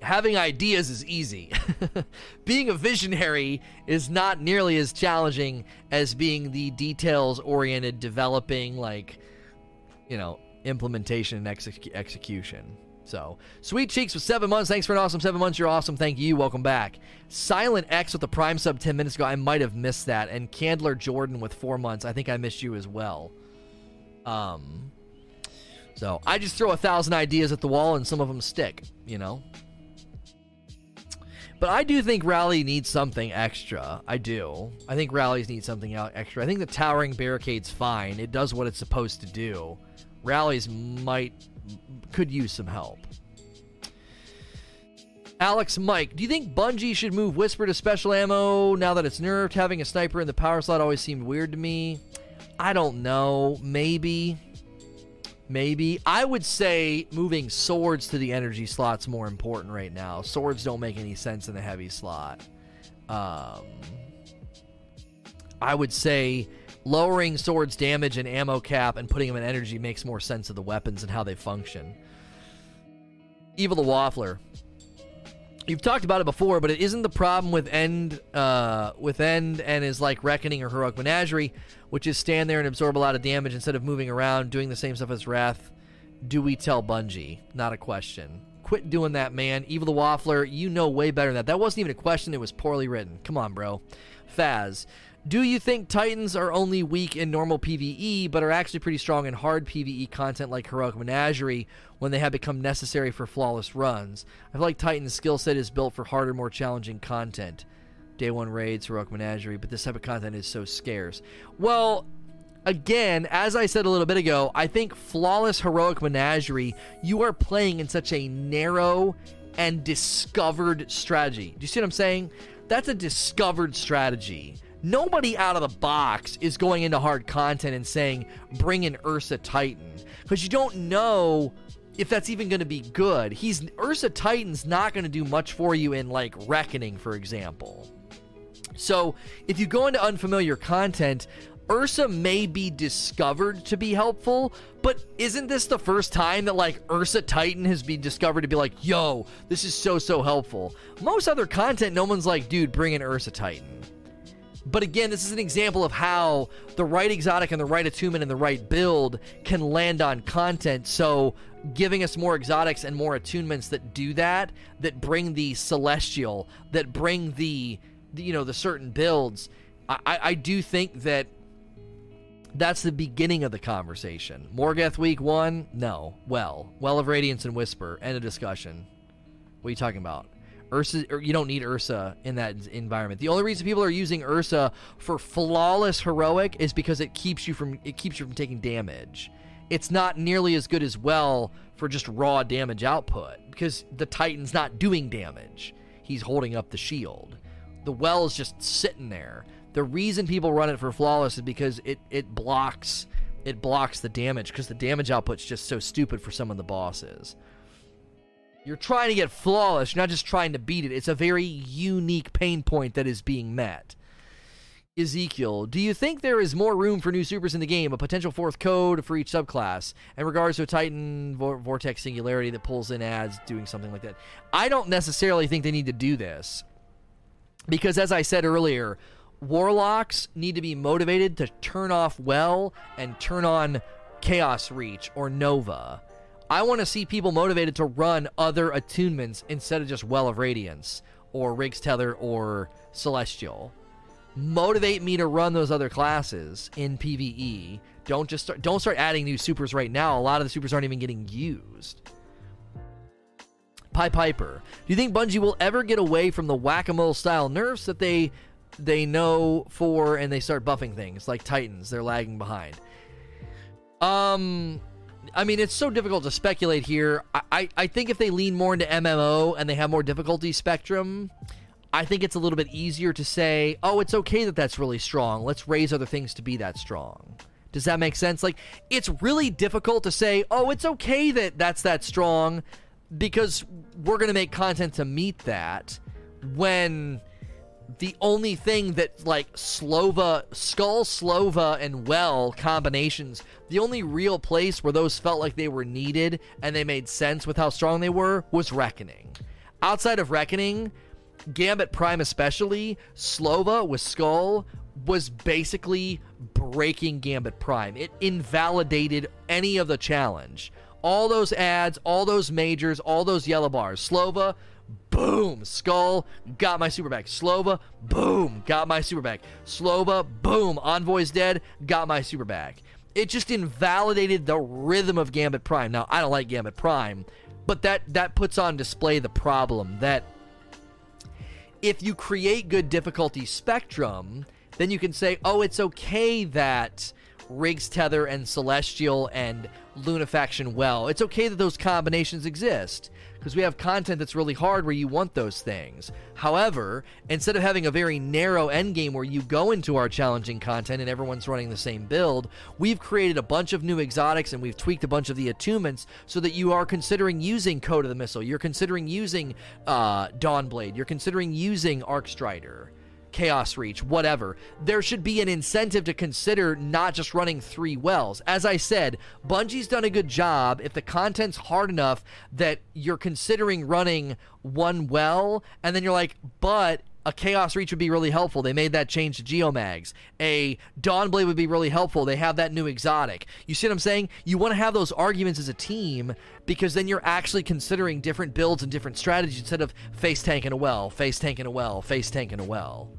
having ideas is easy. being a visionary is not nearly as challenging as being the details oriented, developing, like, you know, implementation and execution. So, Sweet Cheeks with seven months. Thanks for an awesome seven months. You're awesome. Thank you. Welcome back. Silent X with the Prime sub 10 minutes ago. I might have missed that. And Candler Jordan with four months. I think I missed you as well. Um, so I just throw a thousand ideas at the wall and some of them stick, you know? But I do think Rally needs something extra. I do. I think Rallies need something extra. I think the towering barricade's fine. It does what it's supposed to do. Rallies might could use some help. Alex Mike, do you think Bungie should move Whisper to special ammo now that it's nerfed? Having a sniper in the power slot always seemed weird to me. I don't know. Maybe. Maybe. I would say moving swords to the energy slot's more important right now. Swords don't make any sense in the heavy slot. Um, I would say lowering swords damage and ammo cap and putting them in energy makes more sense of the weapons and how they function. Evil the Waffler. You've talked about it before, but it isn't the problem with end uh, with end and is like reckoning or heroic menagerie, which is stand there and absorb a lot of damage instead of moving around, doing the same stuff as Wrath. Do we tell Bungie? Not a question. Quit doing that, man. Evil the Waffler, you know way better than that. That wasn't even a question, it was poorly written. Come on, bro. Faz. Do you think Titans are only weak in normal PvE, but are actually pretty strong in hard PvE content like Heroic Menagerie when they have become necessary for flawless runs? I feel like Titan's skill set is built for harder, more challenging content. Day one raids, Heroic Menagerie, but this type of content is so scarce. Well, again, as I said a little bit ago, I think flawless Heroic Menagerie, you are playing in such a narrow and discovered strategy. Do you see what I'm saying? That's a discovered strategy nobody out of the box is going into hard content and saying bring in Ursa Titan because you don't know if that's even going to be good. He's Ursa Titan's not going to do much for you in like Reckoning, for example. So if you go into unfamiliar content, Ursa may be discovered to be helpful, but isn't this the first time that like Ursa Titan has been discovered to be like, yo, this is so so helpful? Most other content, no one's like, dude, bring in Ursa Titan. But again, this is an example of how the right exotic and the right attunement and the right build can land on content. So, giving us more exotics and more attunements that do that, that bring the celestial, that bring the, you know, the certain builds. I, I do think that that's the beginning of the conversation. Morgeth week one? No. Well. Well of Radiance and Whisper. End of discussion. What are you talking about? Ursa, er, you don't need Ursa in that environment. The only reason people are using Ursa for flawless heroic is because it keeps you from it keeps you from taking damage. It's not nearly as good as well for just raw damage output because the Titan's not doing damage. He's holding up the shield. The well is just sitting there. The reason people run it for flawless is because it it blocks it blocks the damage because the damage output's just so stupid for some of the bosses. You're trying to get flawless. You're not just trying to beat it. It's a very unique pain point that is being met. Ezekiel, do you think there is more room for new supers in the game, a potential fourth code for each subclass, in regards to a Titan Vortex Singularity that pulls in ads, doing something like that? I don't necessarily think they need to do this. Because, as I said earlier, Warlocks need to be motivated to turn off Well and turn on Chaos Reach or Nova. I want to see people motivated to run other attunements instead of just Well of Radiance or Rig's Tether or Celestial. Motivate me to run those other classes in PvE. Don't just start, don't start adding new supers right now. A lot of the supers aren't even getting used. Pie Piper, do you think Bungie will ever get away from the whack-a-mole style nerfs that they they know for and they start buffing things like Titans? They're lagging behind. Um, I mean, it's so difficult to speculate here. I, I, I, think if they lean more into MMO and they have more difficulty spectrum, I think it's a little bit easier to say, oh, it's okay that that's really strong. Let's raise other things to be that strong. Does that make sense? Like, it's really difficult to say, oh, it's okay that that's that strong because we're going to make content to meet that when the only thing that like Slova, Skull, Slova, and Well combinations, the only real place where those felt like they were needed and they made sense with how strong they were was Reckoning. Outside of Reckoning, Gambit Prime especially, Slova with Skull was basically breaking Gambit Prime. It invalidated any of the challenge. All those ads, all those majors, all those yellow bars. Slova boom, Skull, got my super back. Slova, boom, got my super back. Slova, boom, Envoy's dead, got my super back. It just invalidated the rhythm of Gambit Prime. Now, I don't like Gambit Prime, but that that puts on display the problem that if you create good difficulty spectrum, then you can say, "Oh, it's okay that Rig's Tether and Celestial and Lunafaction well. It's okay that those combinations exist because we have content that's really hard where you want those things. However, instead of having a very narrow end game where you go into our challenging content and everyone's running the same build, we've created a bunch of new exotics and we've tweaked a bunch of the attunements so that you are considering using Code of the Missile, you're considering using uh, Dawnblade, you're considering using Arc Strider. Chaos Reach, whatever. There should be an incentive to consider not just running three wells. As I said, Bungie's done a good job. If the content's hard enough that you're considering running one well, and then you're like, but a Chaos Reach would be really helpful. They made that change to Geomags. A Dawnblade would be really helpful. They have that new exotic. You see what I'm saying? You want to have those arguments as a team because then you're actually considering different builds and different strategies instead of face tank in a well, face tank in a well, face tank in a well.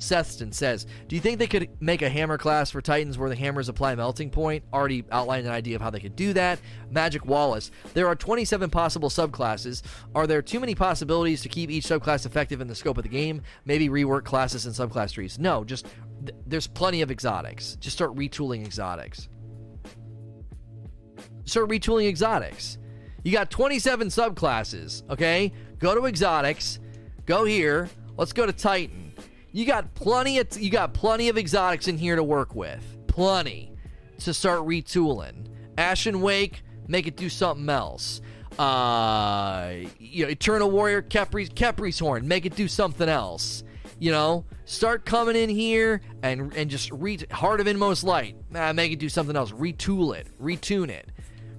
Sethston says, Do you think they could make a hammer class for Titans where the hammers apply melting point? Already outlined an idea of how they could do that. Magic Wallace, there are 27 possible subclasses. Are there too many possibilities to keep each subclass effective in the scope of the game? Maybe rework classes and subclass trees. No, just th- there's plenty of exotics. Just start retooling exotics. Start retooling exotics. You got 27 subclasses, okay? Go to exotics. Go here. Let's go to Titan. You got plenty of you got plenty of exotics in here to work with. Plenty to start retooling. Ashen Wake, make it do something else. Uh, you know, Eternal Warrior, Khepri's, Khepri's Horn, make it do something else. You know, start coming in here and and just re Heart of Inmost Light, ah, make it do something else. Retool it, retune it.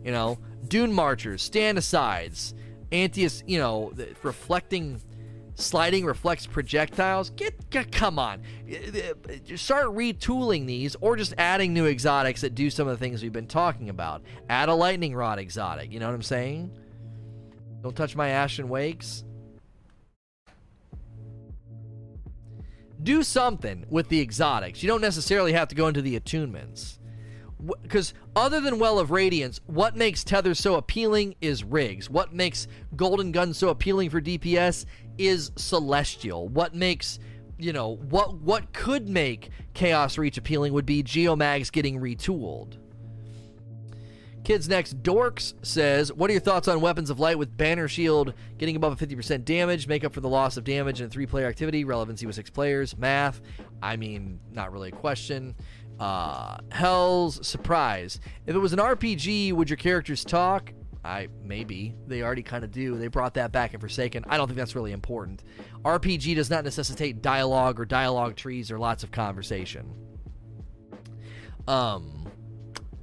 You know, Dune Marchers, Stand Asides, Antaeus, you know, reflecting sliding reflects projectiles. Get, get, come on, start retooling these, or just adding new exotics that do some of the things we've been talking about. Add a lightning rod exotic. You know what I'm saying? Don't touch my Ashen Wakes. Do something with the exotics. You don't necessarily have to go into the attunements because other than Well of Radiance, what makes Tether so appealing is rigs. What makes Golden Gun so appealing for DPS is Celestial. What makes you know what what could make Chaos Reach appealing would be Geomags getting retooled. Kids Next Dorks says, What are your thoughts on Weapons of Light with Banner Shield getting above a 50% damage, make up for the loss of damage in three player activity, relevancy with six players, math? I mean, not really a question. Uh, Hell's Surprise. If it was an RPG, would your characters talk? I maybe they already kind of do. They brought that back in Forsaken. I don't think that's really important. RPG does not necessitate dialogue or dialogue trees or lots of conversation. Um,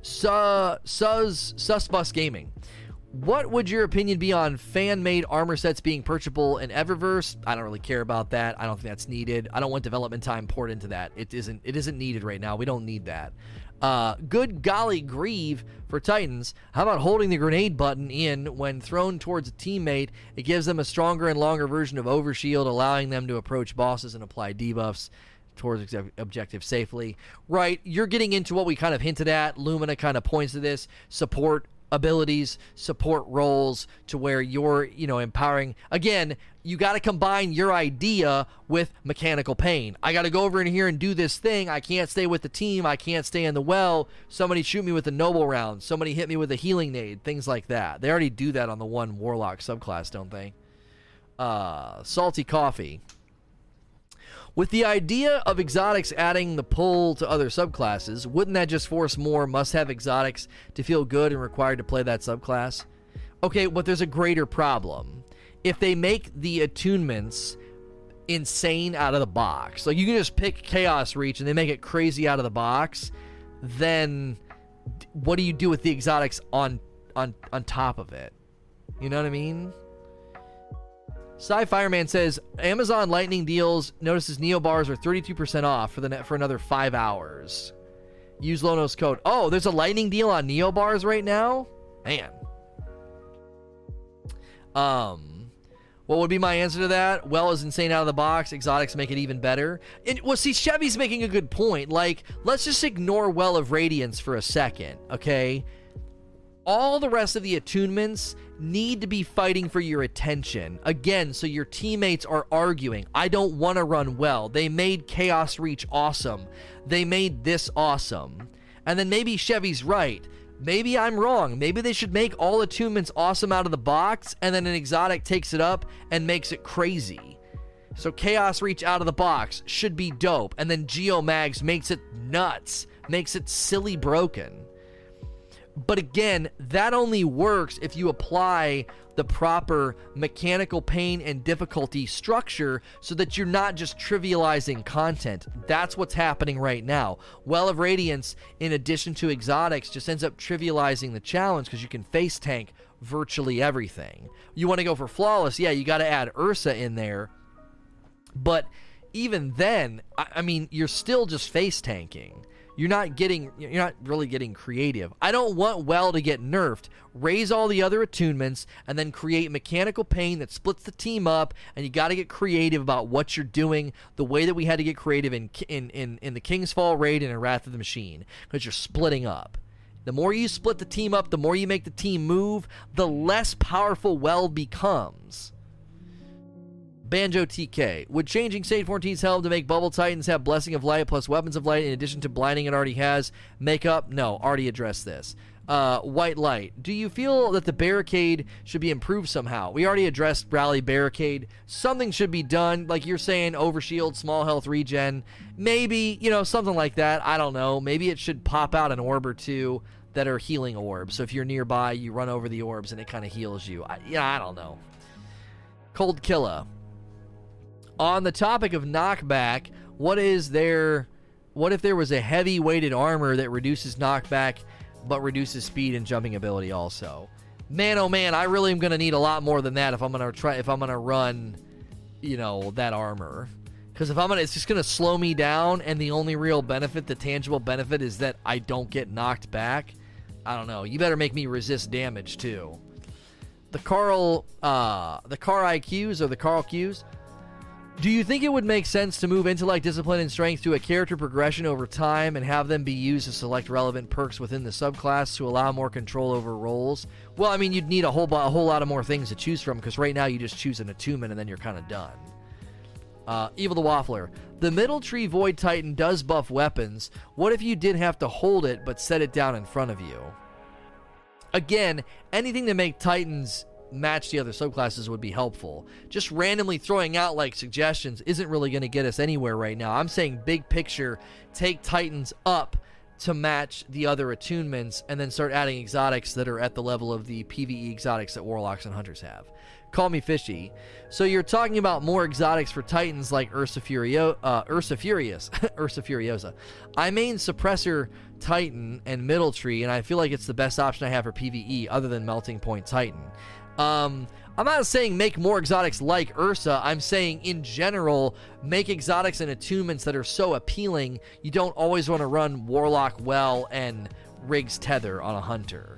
Su- Sus Susbus Gaming. What would your opinion be on fan-made armor sets being purchasable in Eververse? I don't really care about that. I don't think that's needed. I don't want development time poured into that. It isn't. It isn't needed right now. We don't need that. Uh, good golly grieve for Titans. How about holding the grenade button in when thrown towards a teammate? It gives them a stronger and longer version of Overshield, allowing them to approach bosses and apply debuffs towards objective safely. Right, you're getting into what we kind of hinted at. Lumina kind of points to this support abilities, support roles to where you're, you know, empowering. Again, you got to combine your idea with mechanical pain. I got to go over in here and do this thing. I can't stay with the team. I can't stay in the well. Somebody shoot me with a noble round. Somebody hit me with a healing nade. Things like that. They already do that on the one warlock subclass, don't they? Uh, salty coffee. With the idea of exotics adding the pull to other subclasses, wouldn't that just force more must have exotics to feel good and required to play that subclass? Okay, but there's a greater problem. If they make the attunements insane out of the box, like you can just pick Chaos Reach and they make it crazy out of the box, then what do you do with the exotics on on on top of it? You know what I mean? Sci Fireman says Amazon Lightning deals notices Neo bars are 32% off for the net for another five hours. Use Lono's code. Oh, there's a Lightning deal on Neo bars right now. Man. Um, what would be my answer to that? Well, is insane out of the box. Exotics make it even better. Well, see, Chevy's making a good point. Like, let's just ignore Well of Radiance for a second, okay? All the rest of the attunements need to be fighting for your attention. Again, so your teammates are arguing. I don't want to run well. They made Chaos Reach awesome. They made this awesome. And then maybe Chevy's right. Maybe I'm wrong. Maybe they should make all attunements awesome out of the box, and then an exotic takes it up and makes it crazy. So Chaos Reach out of the box should be dope, and then Geomags makes it nuts, makes it silly broken. But again, that only works if you apply the proper mechanical pain and difficulty structure so that you're not just trivializing content. That's what's happening right now. Well of Radiance, in addition to exotics, just ends up trivializing the challenge because you can face tank virtually everything. You want to go for flawless, yeah, you got to add Ursa in there. But even then, I, I mean, you're still just face tanking. You're not getting you're not really getting creative. I don't want well to get nerfed. Raise all the other attunements and then create mechanical pain that splits the team up and you got to get creative about what you're doing the way that we had to get creative in in in, in the King's Fall raid and in Wrath of the Machine because you're splitting up. The more you split the team up, the more you make the team move, the less powerful well becomes. Banjo TK. Would changing Saint 14's helm to make Bubble Titans have Blessing of Light plus Weapons of Light in addition to blinding it already has make up? No, already addressed this. Uh, white light. Do you feel that the barricade should be improved somehow? We already addressed rally barricade. Something should be done, like you're saying, overshield, small health regen. Maybe you know something like that. I don't know. Maybe it should pop out an orb or two that are healing orbs. So if you're nearby, you run over the orbs and it kind of heals you. I, yeah, I don't know. Cold Killa. On the topic of knockback, what is there? What if there was a heavy weighted armor that reduces knockback but reduces speed and jumping ability also? Man, oh man, I really am gonna need a lot more than that if I'm gonna try if I'm gonna run, you know, that armor. Because if I'm gonna, it's just gonna slow me down, and the only real benefit, the tangible benefit, is that I don't get knocked back. I don't know. You better make me resist damage too. The Carl, uh, the Car IQs or the Carl Qs do you think it would make sense to move intellect, discipline, and strength to a character progression over time and have them be used to select relevant perks within the subclass to allow more control over roles? Well, I mean, you'd need a whole, a whole lot of more things to choose from because right now you just choose an attunement and then you're kind of done. Uh, Evil the Waffler. The middle tree Void Titan does buff weapons. What if you did have to hold it but set it down in front of you? Again, anything to make Titans match the other subclasses would be helpful. Just randomly throwing out like suggestions isn't really going to get us anywhere right now. I'm saying big picture, take Titans up to match the other attunements and then start adding exotics that are at the level of the PvE exotics that warlocks and hunters have. Call me fishy. So you're talking about more exotics for Titans like Ursa Furio, uh, Ursa Furious, Ursa Furiosa. I main Suppressor Titan and Middle Tree, and I feel like it's the best option I have for PvE other than Melting Point Titan. Um, I'm not saying make more exotics like Ursa. I'm saying in general, make exotics and attunements that are so appealing, you don't always want to run Warlock Well and Rig's Tether on a Hunter.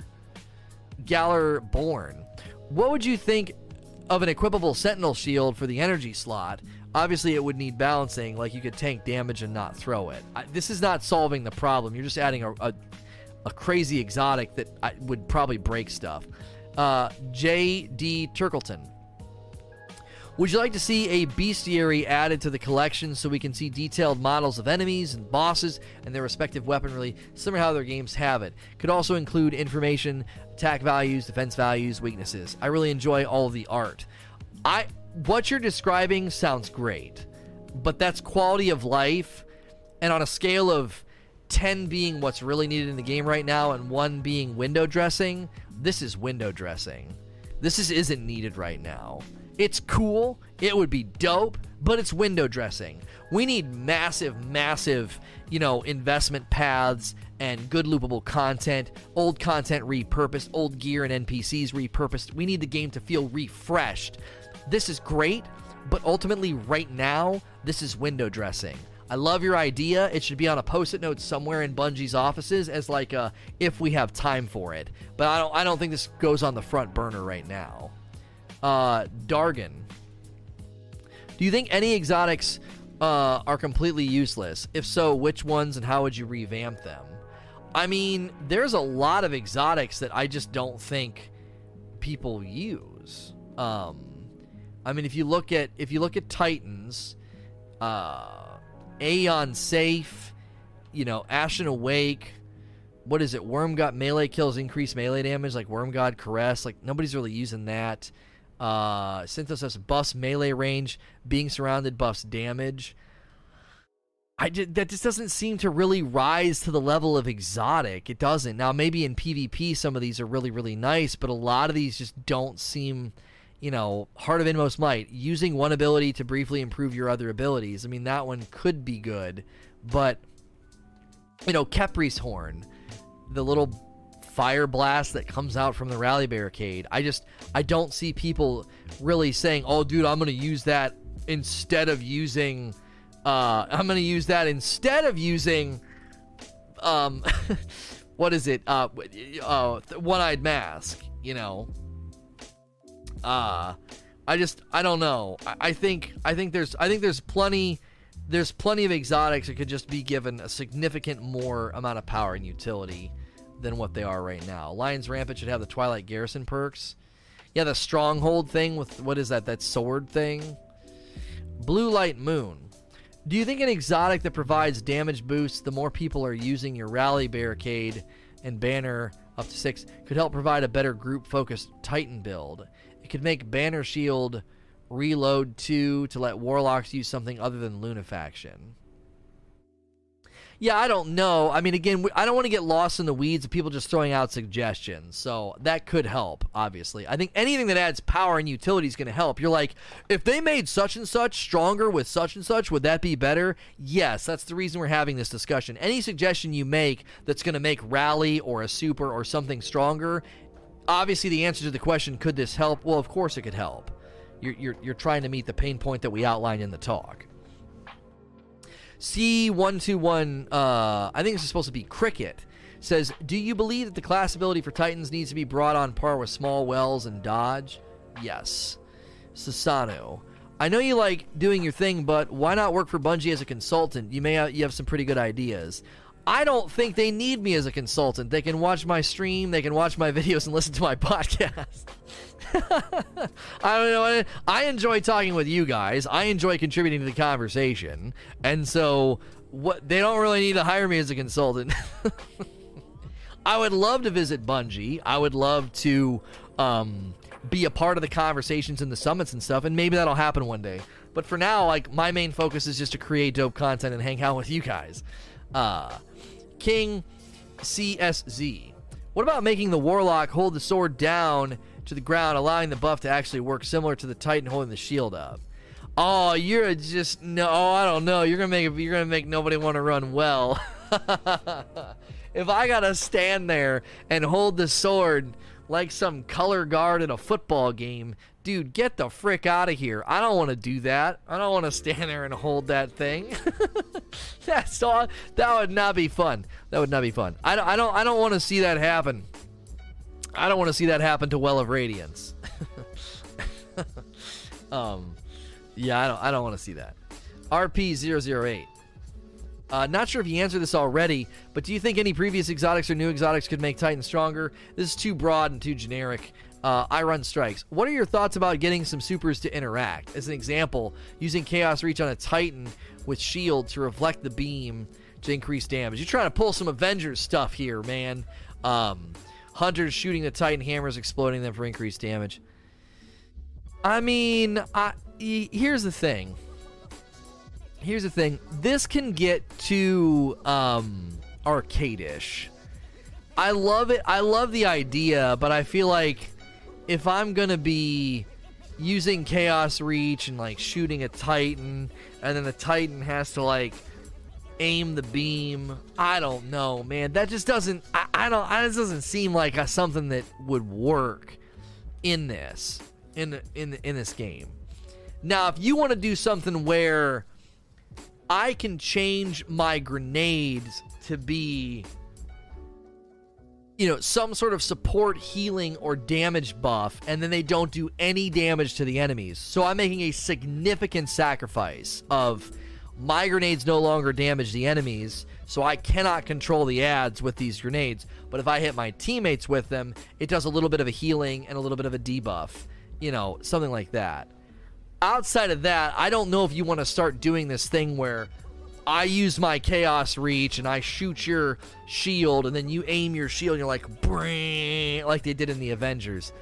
Galler Born. What would you think of an equipable Sentinel Shield for the energy slot? Obviously, it would need balancing, like you could tank damage and not throw it. I, this is not solving the problem. You're just adding a, a, a crazy exotic that I, would probably break stuff. Uh, J.D. Turkleton. Would you like to see a bestiary added to the collection so we can see detailed models of enemies and bosses and their respective weaponry, similar to how their games have it? Could also include information, attack values, defense values, weaknesses. I really enjoy all the art. I what you're describing sounds great, but that's quality of life, and on a scale of 10 being what's really needed in the game right now and 1 being window dressing, this is window dressing. This is, isn't needed right now. It's cool, it would be dope, but it's window dressing. We need massive, massive, you know, investment paths and good loopable content, old content repurposed, old gear and NPCs repurposed. We need the game to feel refreshed. This is great, but ultimately, right now, this is window dressing. I love your idea. It should be on a post-it note somewhere in Bungie's offices as like a if we have time for it. But I don't I don't think this goes on the front burner right now. Uh Dargan. Do you think any exotics uh, are completely useless? If so, which ones and how would you revamp them? I mean, there's a lot of exotics that I just don't think people use. Um, I mean, if you look at if you look at Titans, uh, Aeon Safe, you know, Ashen Wake. What is it? Worm God melee kills increased melee damage, like Worm God Caress. Like nobody's really using that. Uh, Synthoceps buffs melee range. Being surrounded buffs damage. I did, that just doesn't seem to really rise to the level of exotic. It doesn't. Now maybe in PvP some of these are really really nice, but a lot of these just don't seem you know, Heart of Inmost Light, using one ability to briefly improve your other abilities. I mean, that one could be good, but you know, Khepri's Horn, the little fire blast that comes out from the rally barricade. I just I don't see people really saying, "Oh, dude, I'm going to use that instead of using uh I'm going to use that instead of using um what is it? Uh, uh one-eyed mask, you know uh I just I don't know. I, I think I think there's I think there's plenty there's plenty of exotics that could just be given a significant more amount of power and utility than what they are right now. Lions Rampant should have the Twilight Garrison perks. Yeah, the Stronghold thing with what is that? That sword thing. Blue Light Moon. Do you think an exotic that provides damage boosts the more people are using your rally barricade and banner up to six, could help provide a better group focused Titan build. Could make Banner Shield reload 2 to let Warlocks use something other than Lunafaction. Yeah, I don't know. I mean, again, I don't want to get lost in the weeds of people just throwing out suggestions. So that could help, obviously. I think anything that adds power and utility is going to help. You're like, if they made such and such stronger with such and such, would that be better? Yes, that's the reason we're having this discussion. Any suggestion you make that's going to make Rally or a Super or something stronger, obviously the answer to the question, could this help? Well, of course it could help. You're, you're, you're trying to meet the pain point that we outlined in the talk. C121, uh, I think this is supposed to be Cricket, says, Do you believe that the class ability for Titans needs to be brought on par with Small Wells and Dodge? Yes. Sasano. I know you like doing your thing, but why not work for Bungie as a consultant? You may have, you have some pretty good ideas. I don't think they need me as a consultant. They can watch my stream, they can watch my videos, and listen to my podcast. I don't know. I enjoy talking with you guys. I enjoy contributing to the conversation, and so what they don't really need to hire me as a consultant. I would love to visit Bungie. I would love to um, be a part of the conversations and the summits and stuff, and maybe that'll happen one day. But for now, like my main focus is just to create dope content and hang out with you guys. Uh, King CSZ. What about making the Warlock hold the sword down to the ground, allowing the buff to actually work similar to the Titan holding the shield up. Oh, you're just no. Oh, I don't know. You're gonna make you're gonna make nobody want to run well. if I gotta stand there and hold the sword like some color guard in a football game, dude, get the frick out of here. I don't want to do that. I don't want to stand there and hold that thing. That's all. That would not be fun. That would not be fun. I don't. I don't. I don't want to see that happen. I don't want to see that happen to Well of Radiance. um, yeah, I don't. I don't want to see that. RP008. Uh, not sure if you answered this already, but do you think any previous exotics or new exotics could make Titan stronger? This is too broad and too generic. Uh, I run strikes. What are your thoughts about getting some supers to interact? As an example, using Chaos Reach on a Titan with shield to reflect the beam to increase damage. You're trying to pull some Avengers stuff here, man. Um, Hunters shooting the Titan hammers, exploding them for increased damage. I mean, I, here's the thing. Here's the thing. This can get too um, arcadish. I love it. I love the idea, but I feel like if I'm gonna be using Chaos Reach and like shooting a Titan, and then the Titan has to like aim the beam. I don't know, man. That just doesn't. I, I don't. That just doesn't seem like a, something that would work in this in in in this game. Now, if you want to do something where I can change my grenades to be you know, some sort of support, healing, or damage buff, and then they don't do any damage to the enemies. So I'm making a significant sacrifice of my grenades no longer damage the enemies, so I cannot control the ads with these grenades. But if I hit my teammates with them, it does a little bit of a healing and a little bit of a debuff. You know, something like that. Outside of that, I don't know if you want to start doing this thing where I use my chaos reach and I shoot your shield, and then you aim your shield and you're like, like they did in the Avengers.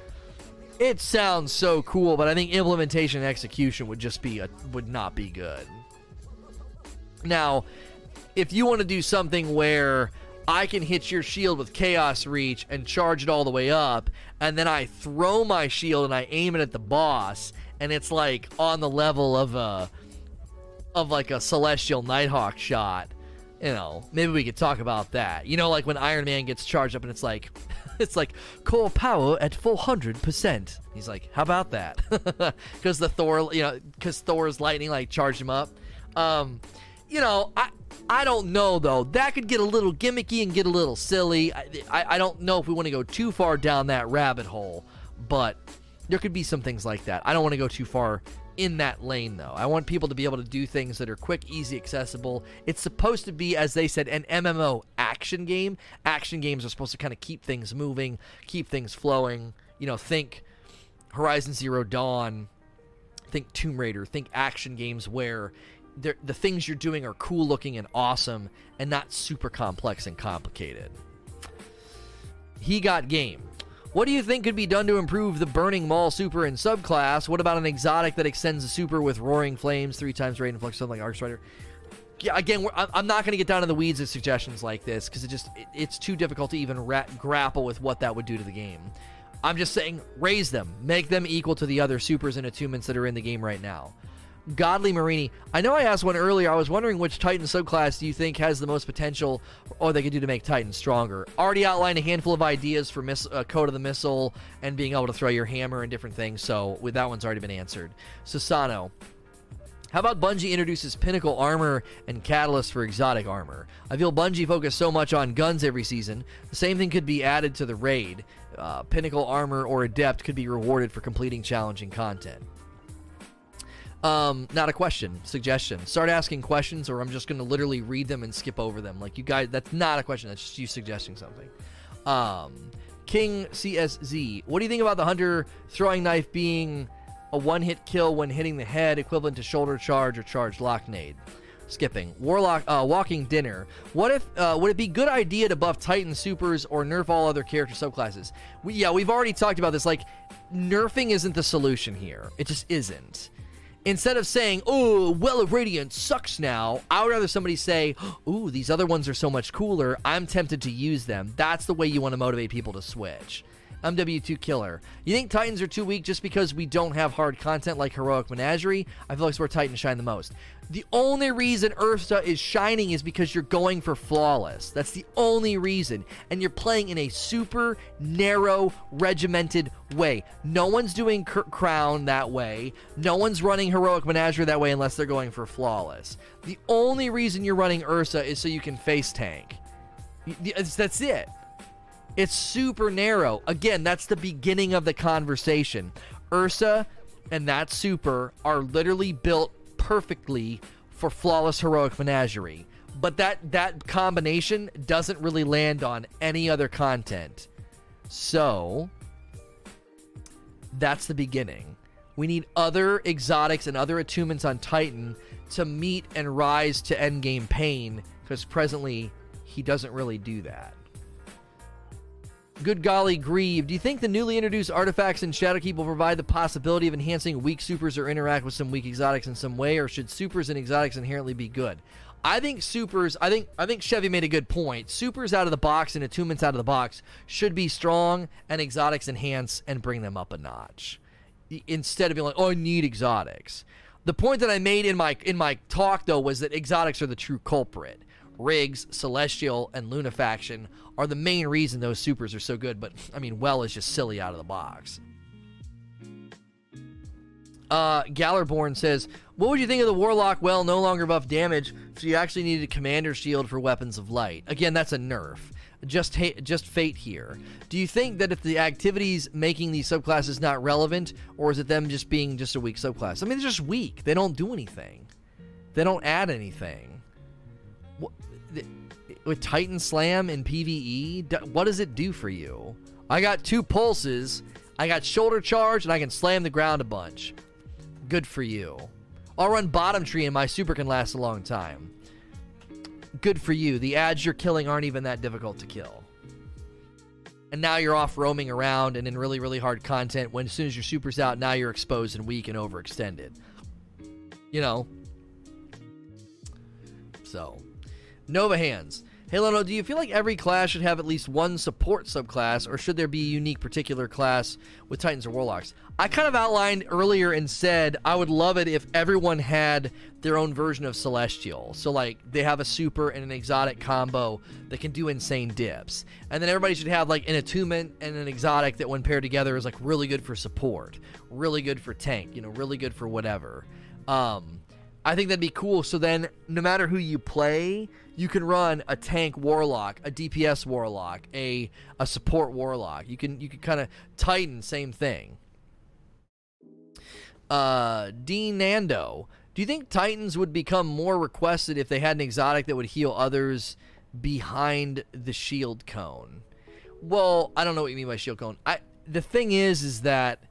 It sounds so cool, but I think implementation and execution would just be a, would not be good. Now, if you want to do something where I can hit your shield with Chaos Reach and charge it all the way up, and then I throw my shield and I aim it at the boss, and it's like on the level of a of like a Celestial Nighthawk shot. You know, maybe we could talk about that. You know, like when Iron Man gets charged up and it's like it's like core power at 400%. He's like, "How about that?" Cuz the Thor, you know, cuz Thor's lightning like charged him up. Um you know, I I don't know though. That could get a little gimmicky and get a little silly. I, I, I don't know if we want to go too far down that rabbit hole, but there could be some things like that. I don't want to go too far in that lane though. I want people to be able to do things that are quick, easy, accessible. It's supposed to be, as they said, an MMO action game. Action games are supposed to kind of keep things moving, keep things flowing. You know, think Horizon Zero Dawn, think Tomb Raider, think action games where the things you're doing are cool looking and awesome and not super complex and complicated. he got game. What do you think could be done to improve the Burning Maul super and subclass? What about an exotic that extends the super with Roaring Flames, three times rate and flux, something like Arc Strider? Yeah, again, I'm not going to get down in the weeds of suggestions like this because it just it, it's too difficult to even ra- grapple with what that would do to the game. I'm just saying, raise them, make them equal to the other supers and attunements that are in the game right now. Godly Marini. I know I asked one earlier. I was wondering which Titan subclass do you think has the most potential or they could do to make Titan stronger? Already outlined a handful of ideas for miss, uh, Code of the Missile and being able to throw your hammer and different things, so with that one's already been answered. Susano. How about Bungie introduces pinnacle armor and catalyst for exotic armor? I feel Bungie focus so much on guns every season. The same thing could be added to the raid. Uh, pinnacle armor or adept could be rewarded for completing challenging content. Um, not a question, suggestion. Start asking questions, or I'm just going to literally read them and skip over them. Like you guys, that's not a question. That's just you suggesting something. Um, King CSZ, what do you think about the hunter throwing knife being a one-hit kill when hitting the head, equivalent to shoulder charge or charge locknade? Skipping Warlock, uh, Walking Dinner. What if uh, would it be good idea to buff Titan supers or nerf all other character subclasses? We, yeah, we've already talked about this. Like, nerfing isn't the solution here. It just isn't instead of saying, "Oh, Well of Radiance sucks now," I would rather somebody say, "Ooh, these other ones are so much cooler. I'm tempted to use them." That's the way you want to motivate people to switch. MW2 Killer. You think Titans are too weak just because we don't have hard content like Heroic Menagerie? I feel like it's where Titans shine the most. The only reason Ursa is shining is because you're going for flawless. That's the only reason. And you're playing in a super narrow, regimented way. No one's doing Crown that way. No one's running Heroic Menagerie that way unless they're going for flawless. The only reason you're running Ursa is so you can face tank. That's it. It's super narrow. Again, that's the beginning of the conversation. Ursa and that super are literally built perfectly for flawless heroic menagerie. But that that combination doesn't really land on any other content. So that's the beginning. We need other exotics and other attunements on Titan to meet and rise to endgame pain, because presently he doesn't really do that. Good golly, Grieve. Do you think the newly introduced artifacts in Shadowkeep will provide the possibility of enhancing weak supers or interact with some weak exotics in some way, or should supers and exotics inherently be good? I think supers. I think I think Chevy made a good point. Supers out of the box and attunements out of the box should be strong, and exotics enhance and bring them up a notch. Instead of being like, "Oh, I need exotics." The point that I made in my in my talk though was that exotics are the true culprit. Rigs, Celestial, and Lunafaction are the main reason those supers are so good, but I mean, Well is just silly out of the box. Uh, Gallerborn says, What would you think of the Warlock Well no longer buff damage, so you actually needed a Commander Shield for Weapons of Light? Again, that's a nerf. Just, ha- just fate here. Do you think that if the activities making these subclasses not relevant, or is it them just being just a weak subclass? I mean, they're just weak. They don't do anything. They don't add anything with Titan Slam in PvE, what does it do for you? I got two pulses, I got shoulder charge, and I can slam the ground a bunch. Good for you. I'll run bottom tree and my super can last a long time. Good for you. The ads you're killing aren't even that difficult to kill. And now you're off roaming around and in really, really hard content when as soon as your super's out, now you're exposed and weak and overextended. You know? So, Nova Hands. Hey Lono, do you feel like every class should have at least one support subclass, or should there be a unique particular class with Titans or Warlocks? I kind of outlined earlier and said I would love it if everyone had their own version of Celestial. So, like, they have a super and an exotic combo that can do insane dips. And then everybody should have, like, an attunement and an exotic that, when paired together, is, like, really good for support, really good for tank, you know, really good for whatever. Um, I think that'd be cool. So then, no matter who you play, you can run a tank warlock, a DPS warlock, a a support warlock. You can you can kind of tighten same thing. Uh, Dean Nando, do you think Titans would become more requested if they had an exotic that would heal others behind the shield cone? Well, I don't know what you mean by shield cone. I the thing is, is that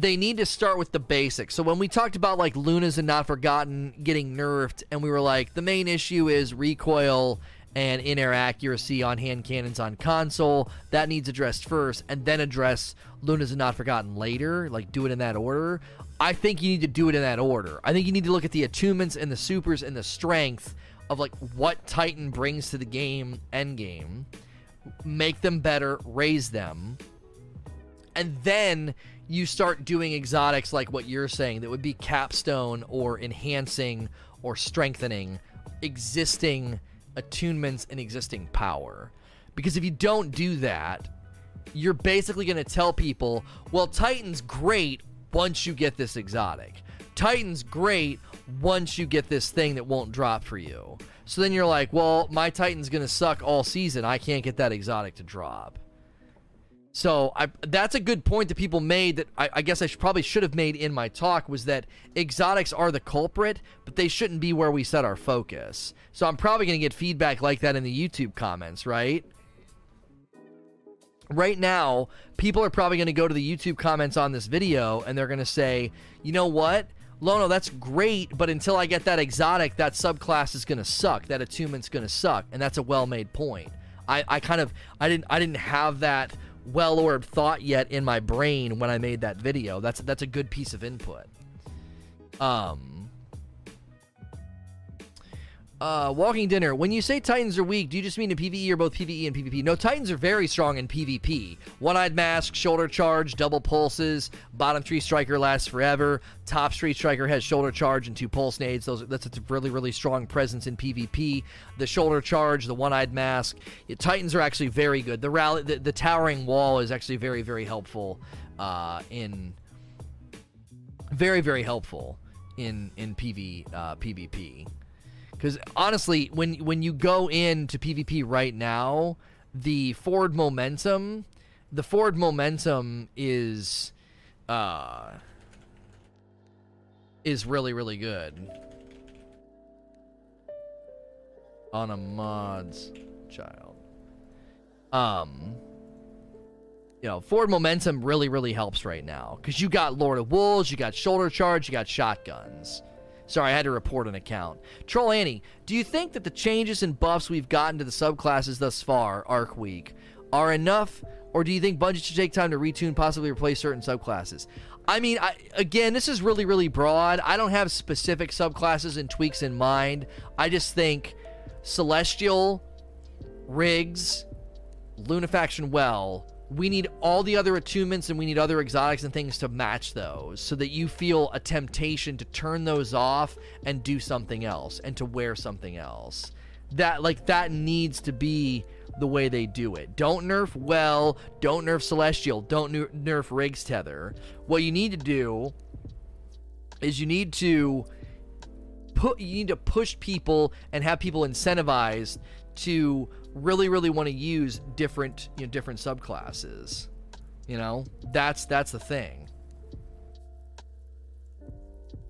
they need to start with the basics. So when we talked about like Lunas and Not Forgotten getting nerfed, and we were like, the main issue is recoil and in air accuracy on hand cannons on console. That needs addressed first, and then address Lunas and Not Forgotten later. Like, do it in that order. I think you need to do it in that order. I think you need to look at the attunements and the supers and the strength of like what Titan brings to the game end game, make them better, raise them, and then you start doing exotics like what you're saying that would be capstone or enhancing or strengthening existing attunements and existing power. Because if you don't do that, you're basically going to tell people, well, Titan's great once you get this exotic. Titan's great once you get this thing that won't drop for you. So then you're like, well, my Titan's going to suck all season. I can't get that exotic to drop. So I, that's a good point that people made that I, I guess I should, probably should have made in my talk was that exotics are the culprit, but they shouldn't be where we set our focus. So I'm probably going to get feedback like that in the YouTube comments, right? Right now, people are probably going to go to the YouTube comments on this video and they're going to say, you know what? Lono, that's great, but until I get that exotic, that subclass is going to suck. That attunement's going to suck, and that's a well-made point. I, I kind of I didn't I didn't have that well-orbed thought yet in my brain when I made that video. That's that's a good piece of input. Um uh, walking dinner. When you say Titans are weak, do you just mean in PVE or both PVE and PvP? No, Titans are very strong in PvP. One-eyed mask, shoulder charge, double pulses. Bottom three striker lasts forever. Top three striker has shoulder charge and two pulse nades. Those that's a really really strong presence in PvP. The shoulder charge, the one-eyed mask. Titans are actually very good. The rally, the, the towering wall is actually very very helpful uh, in very very helpful in in PV uh, PvP. Because honestly, when when you go into PvP right now, the forward momentum, the forward momentum is, uh, is really really good. On a mods child, um, you know, forward momentum really really helps right now because you got Lord of Wolves, you got shoulder charge, you got shotguns. Sorry, I had to report an account. Troll Annie, do you think that the changes and buffs we've gotten to the subclasses thus far, Arc Week, are enough, or do you think Bungie should take time to retune, possibly replace certain subclasses? I mean, I, again, this is really, really broad. I don't have specific subclasses and tweaks in mind. I just think Celestial, Rigs, Lunafaction Well, we need all the other attunements and we need other exotics and things to match those so that you feel a temptation to turn those off and do something else and to wear something else. That like that needs to be the way they do it. Don't nerf well, don't nerf celestial, don't nerf rigs tether. What you need to do is you need to put you need to push people and have people incentivized to really really want to use different you know different subclasses you know? That's that's the thing.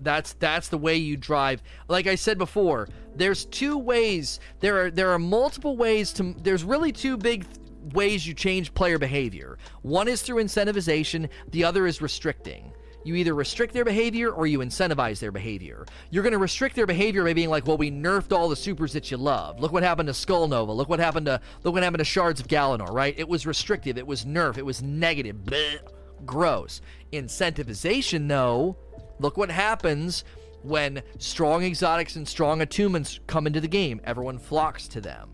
That's that's the way you drive. Like i said before there's two ways there are there are multiple ways to there's really two big ways you change player behavior. One is through incentivization the other is restricting you either restrict their behavior or you incentivize their behavior. You're going to restrict their behavior by being like, "Well, we nerfed all the supers that you love. Look what happened to Skull Nova. Look what happened to look what happened to Shards of Galanor." Right? It was restrictive. It was nerf. It was negative. Blech, gross. Incentivization, though. Look what happens when strong exotics and strong attunements come into the game. Everyone flocks to them.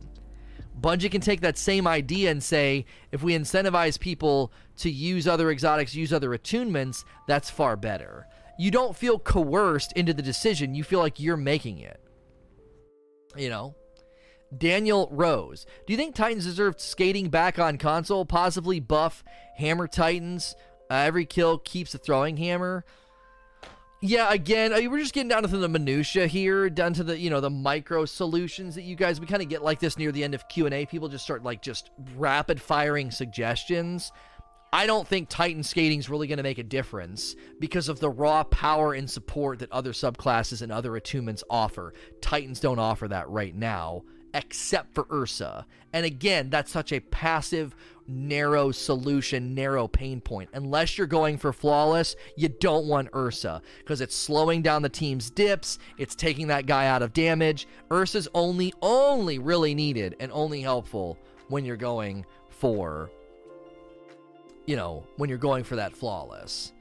Bungie can take that same idea and say, if we incentivize people to use other exotics, use other attunements, that's far better. You don't feel coerced into the decision, you feel like you're making it. You know? Daniel Rose. Do you think Titans deserve skating back on console? Possibly buff Hammer Titans. Uh, every kill keeps a throwing hammer yeah, again, uh, we're just getting down to the minutia here, down to the you know the micro solutions that you guys. We kind of get like this near the end of Q and A. People just start like just rapid firing suggestions. I don't think Titan skating is really going to make a difference because of the raw power and support that other subclasses and other attunements offer. Titans don't offer that right now, except for Ursa. And again, that's such a passive, narrow solution, narrow pain point. Unless you're going for flawless, you don't want Ursa because it's slowing down the team's dips, it's taking that guy out of damage. Ursa's only, only really needed and only helpful when you're going for, you know, when you're going for that flawless.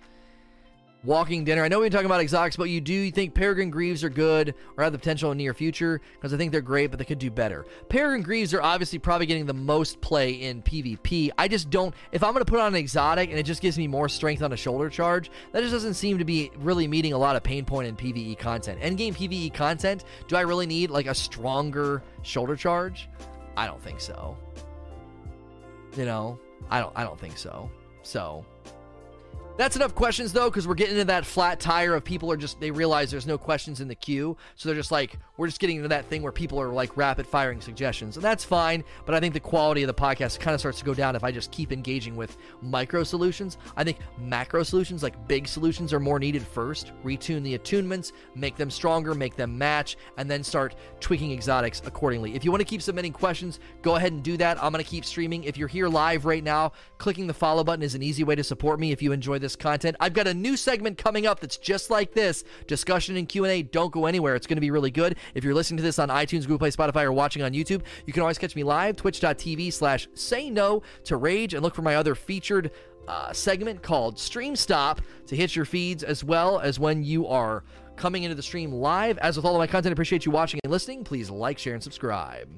Walking Dinner. I know we've been talking about exotics, but you do think Peregrine Greaves are good or have the potential in near future? Because I think they're great, but they could do better. Peregrine Greaves are obviously probably getting the most play in PvP. I just don't. If I'm going to put on an exotic and it just gives me more strength on a shoulder charge, that just doesn't seem to be really meeting a lot of pain point in PvE content. Endgame PvE content, do I really need like a stronger shoulder charge? I don't think so. You know, I don't. I don't think so. So that's enough questions though, because we're getting into that flat tire of people are just they realize there's no questions in the queue, so they're just like we're just getting into that thing where people are like rapid firing suggestions, and that's fine. But I think the quality of the podcast kind of starts to go down if I just keep engaging with micro solutions. I think macro solutions, like big solutions, are more needed first. Retune the attunements, make them stronger, make them match, and then start tweaking exotics accordingly. If you want to keep submitting questions, go ahead and do that. I'm gonna keep streaming. If you're here live right now, clicking the follow button is an easy way to support me. If you enjoy this content. I've got a new segment coming up that's just like this, discussion and Q&A. Don't go anywhere. It's going to be really good. If you're listening to this on iTunes, Google Play, Spotify, or watching on YouTube, you can always catch me live, twitch.tv slash say no to rage, and look for my other featured uh, segment called Stream Stop to hit your feeds as well as when you are coming into the stream live. As with all of my content, I appreciate you watching and listening. Please like, share, and subscribe.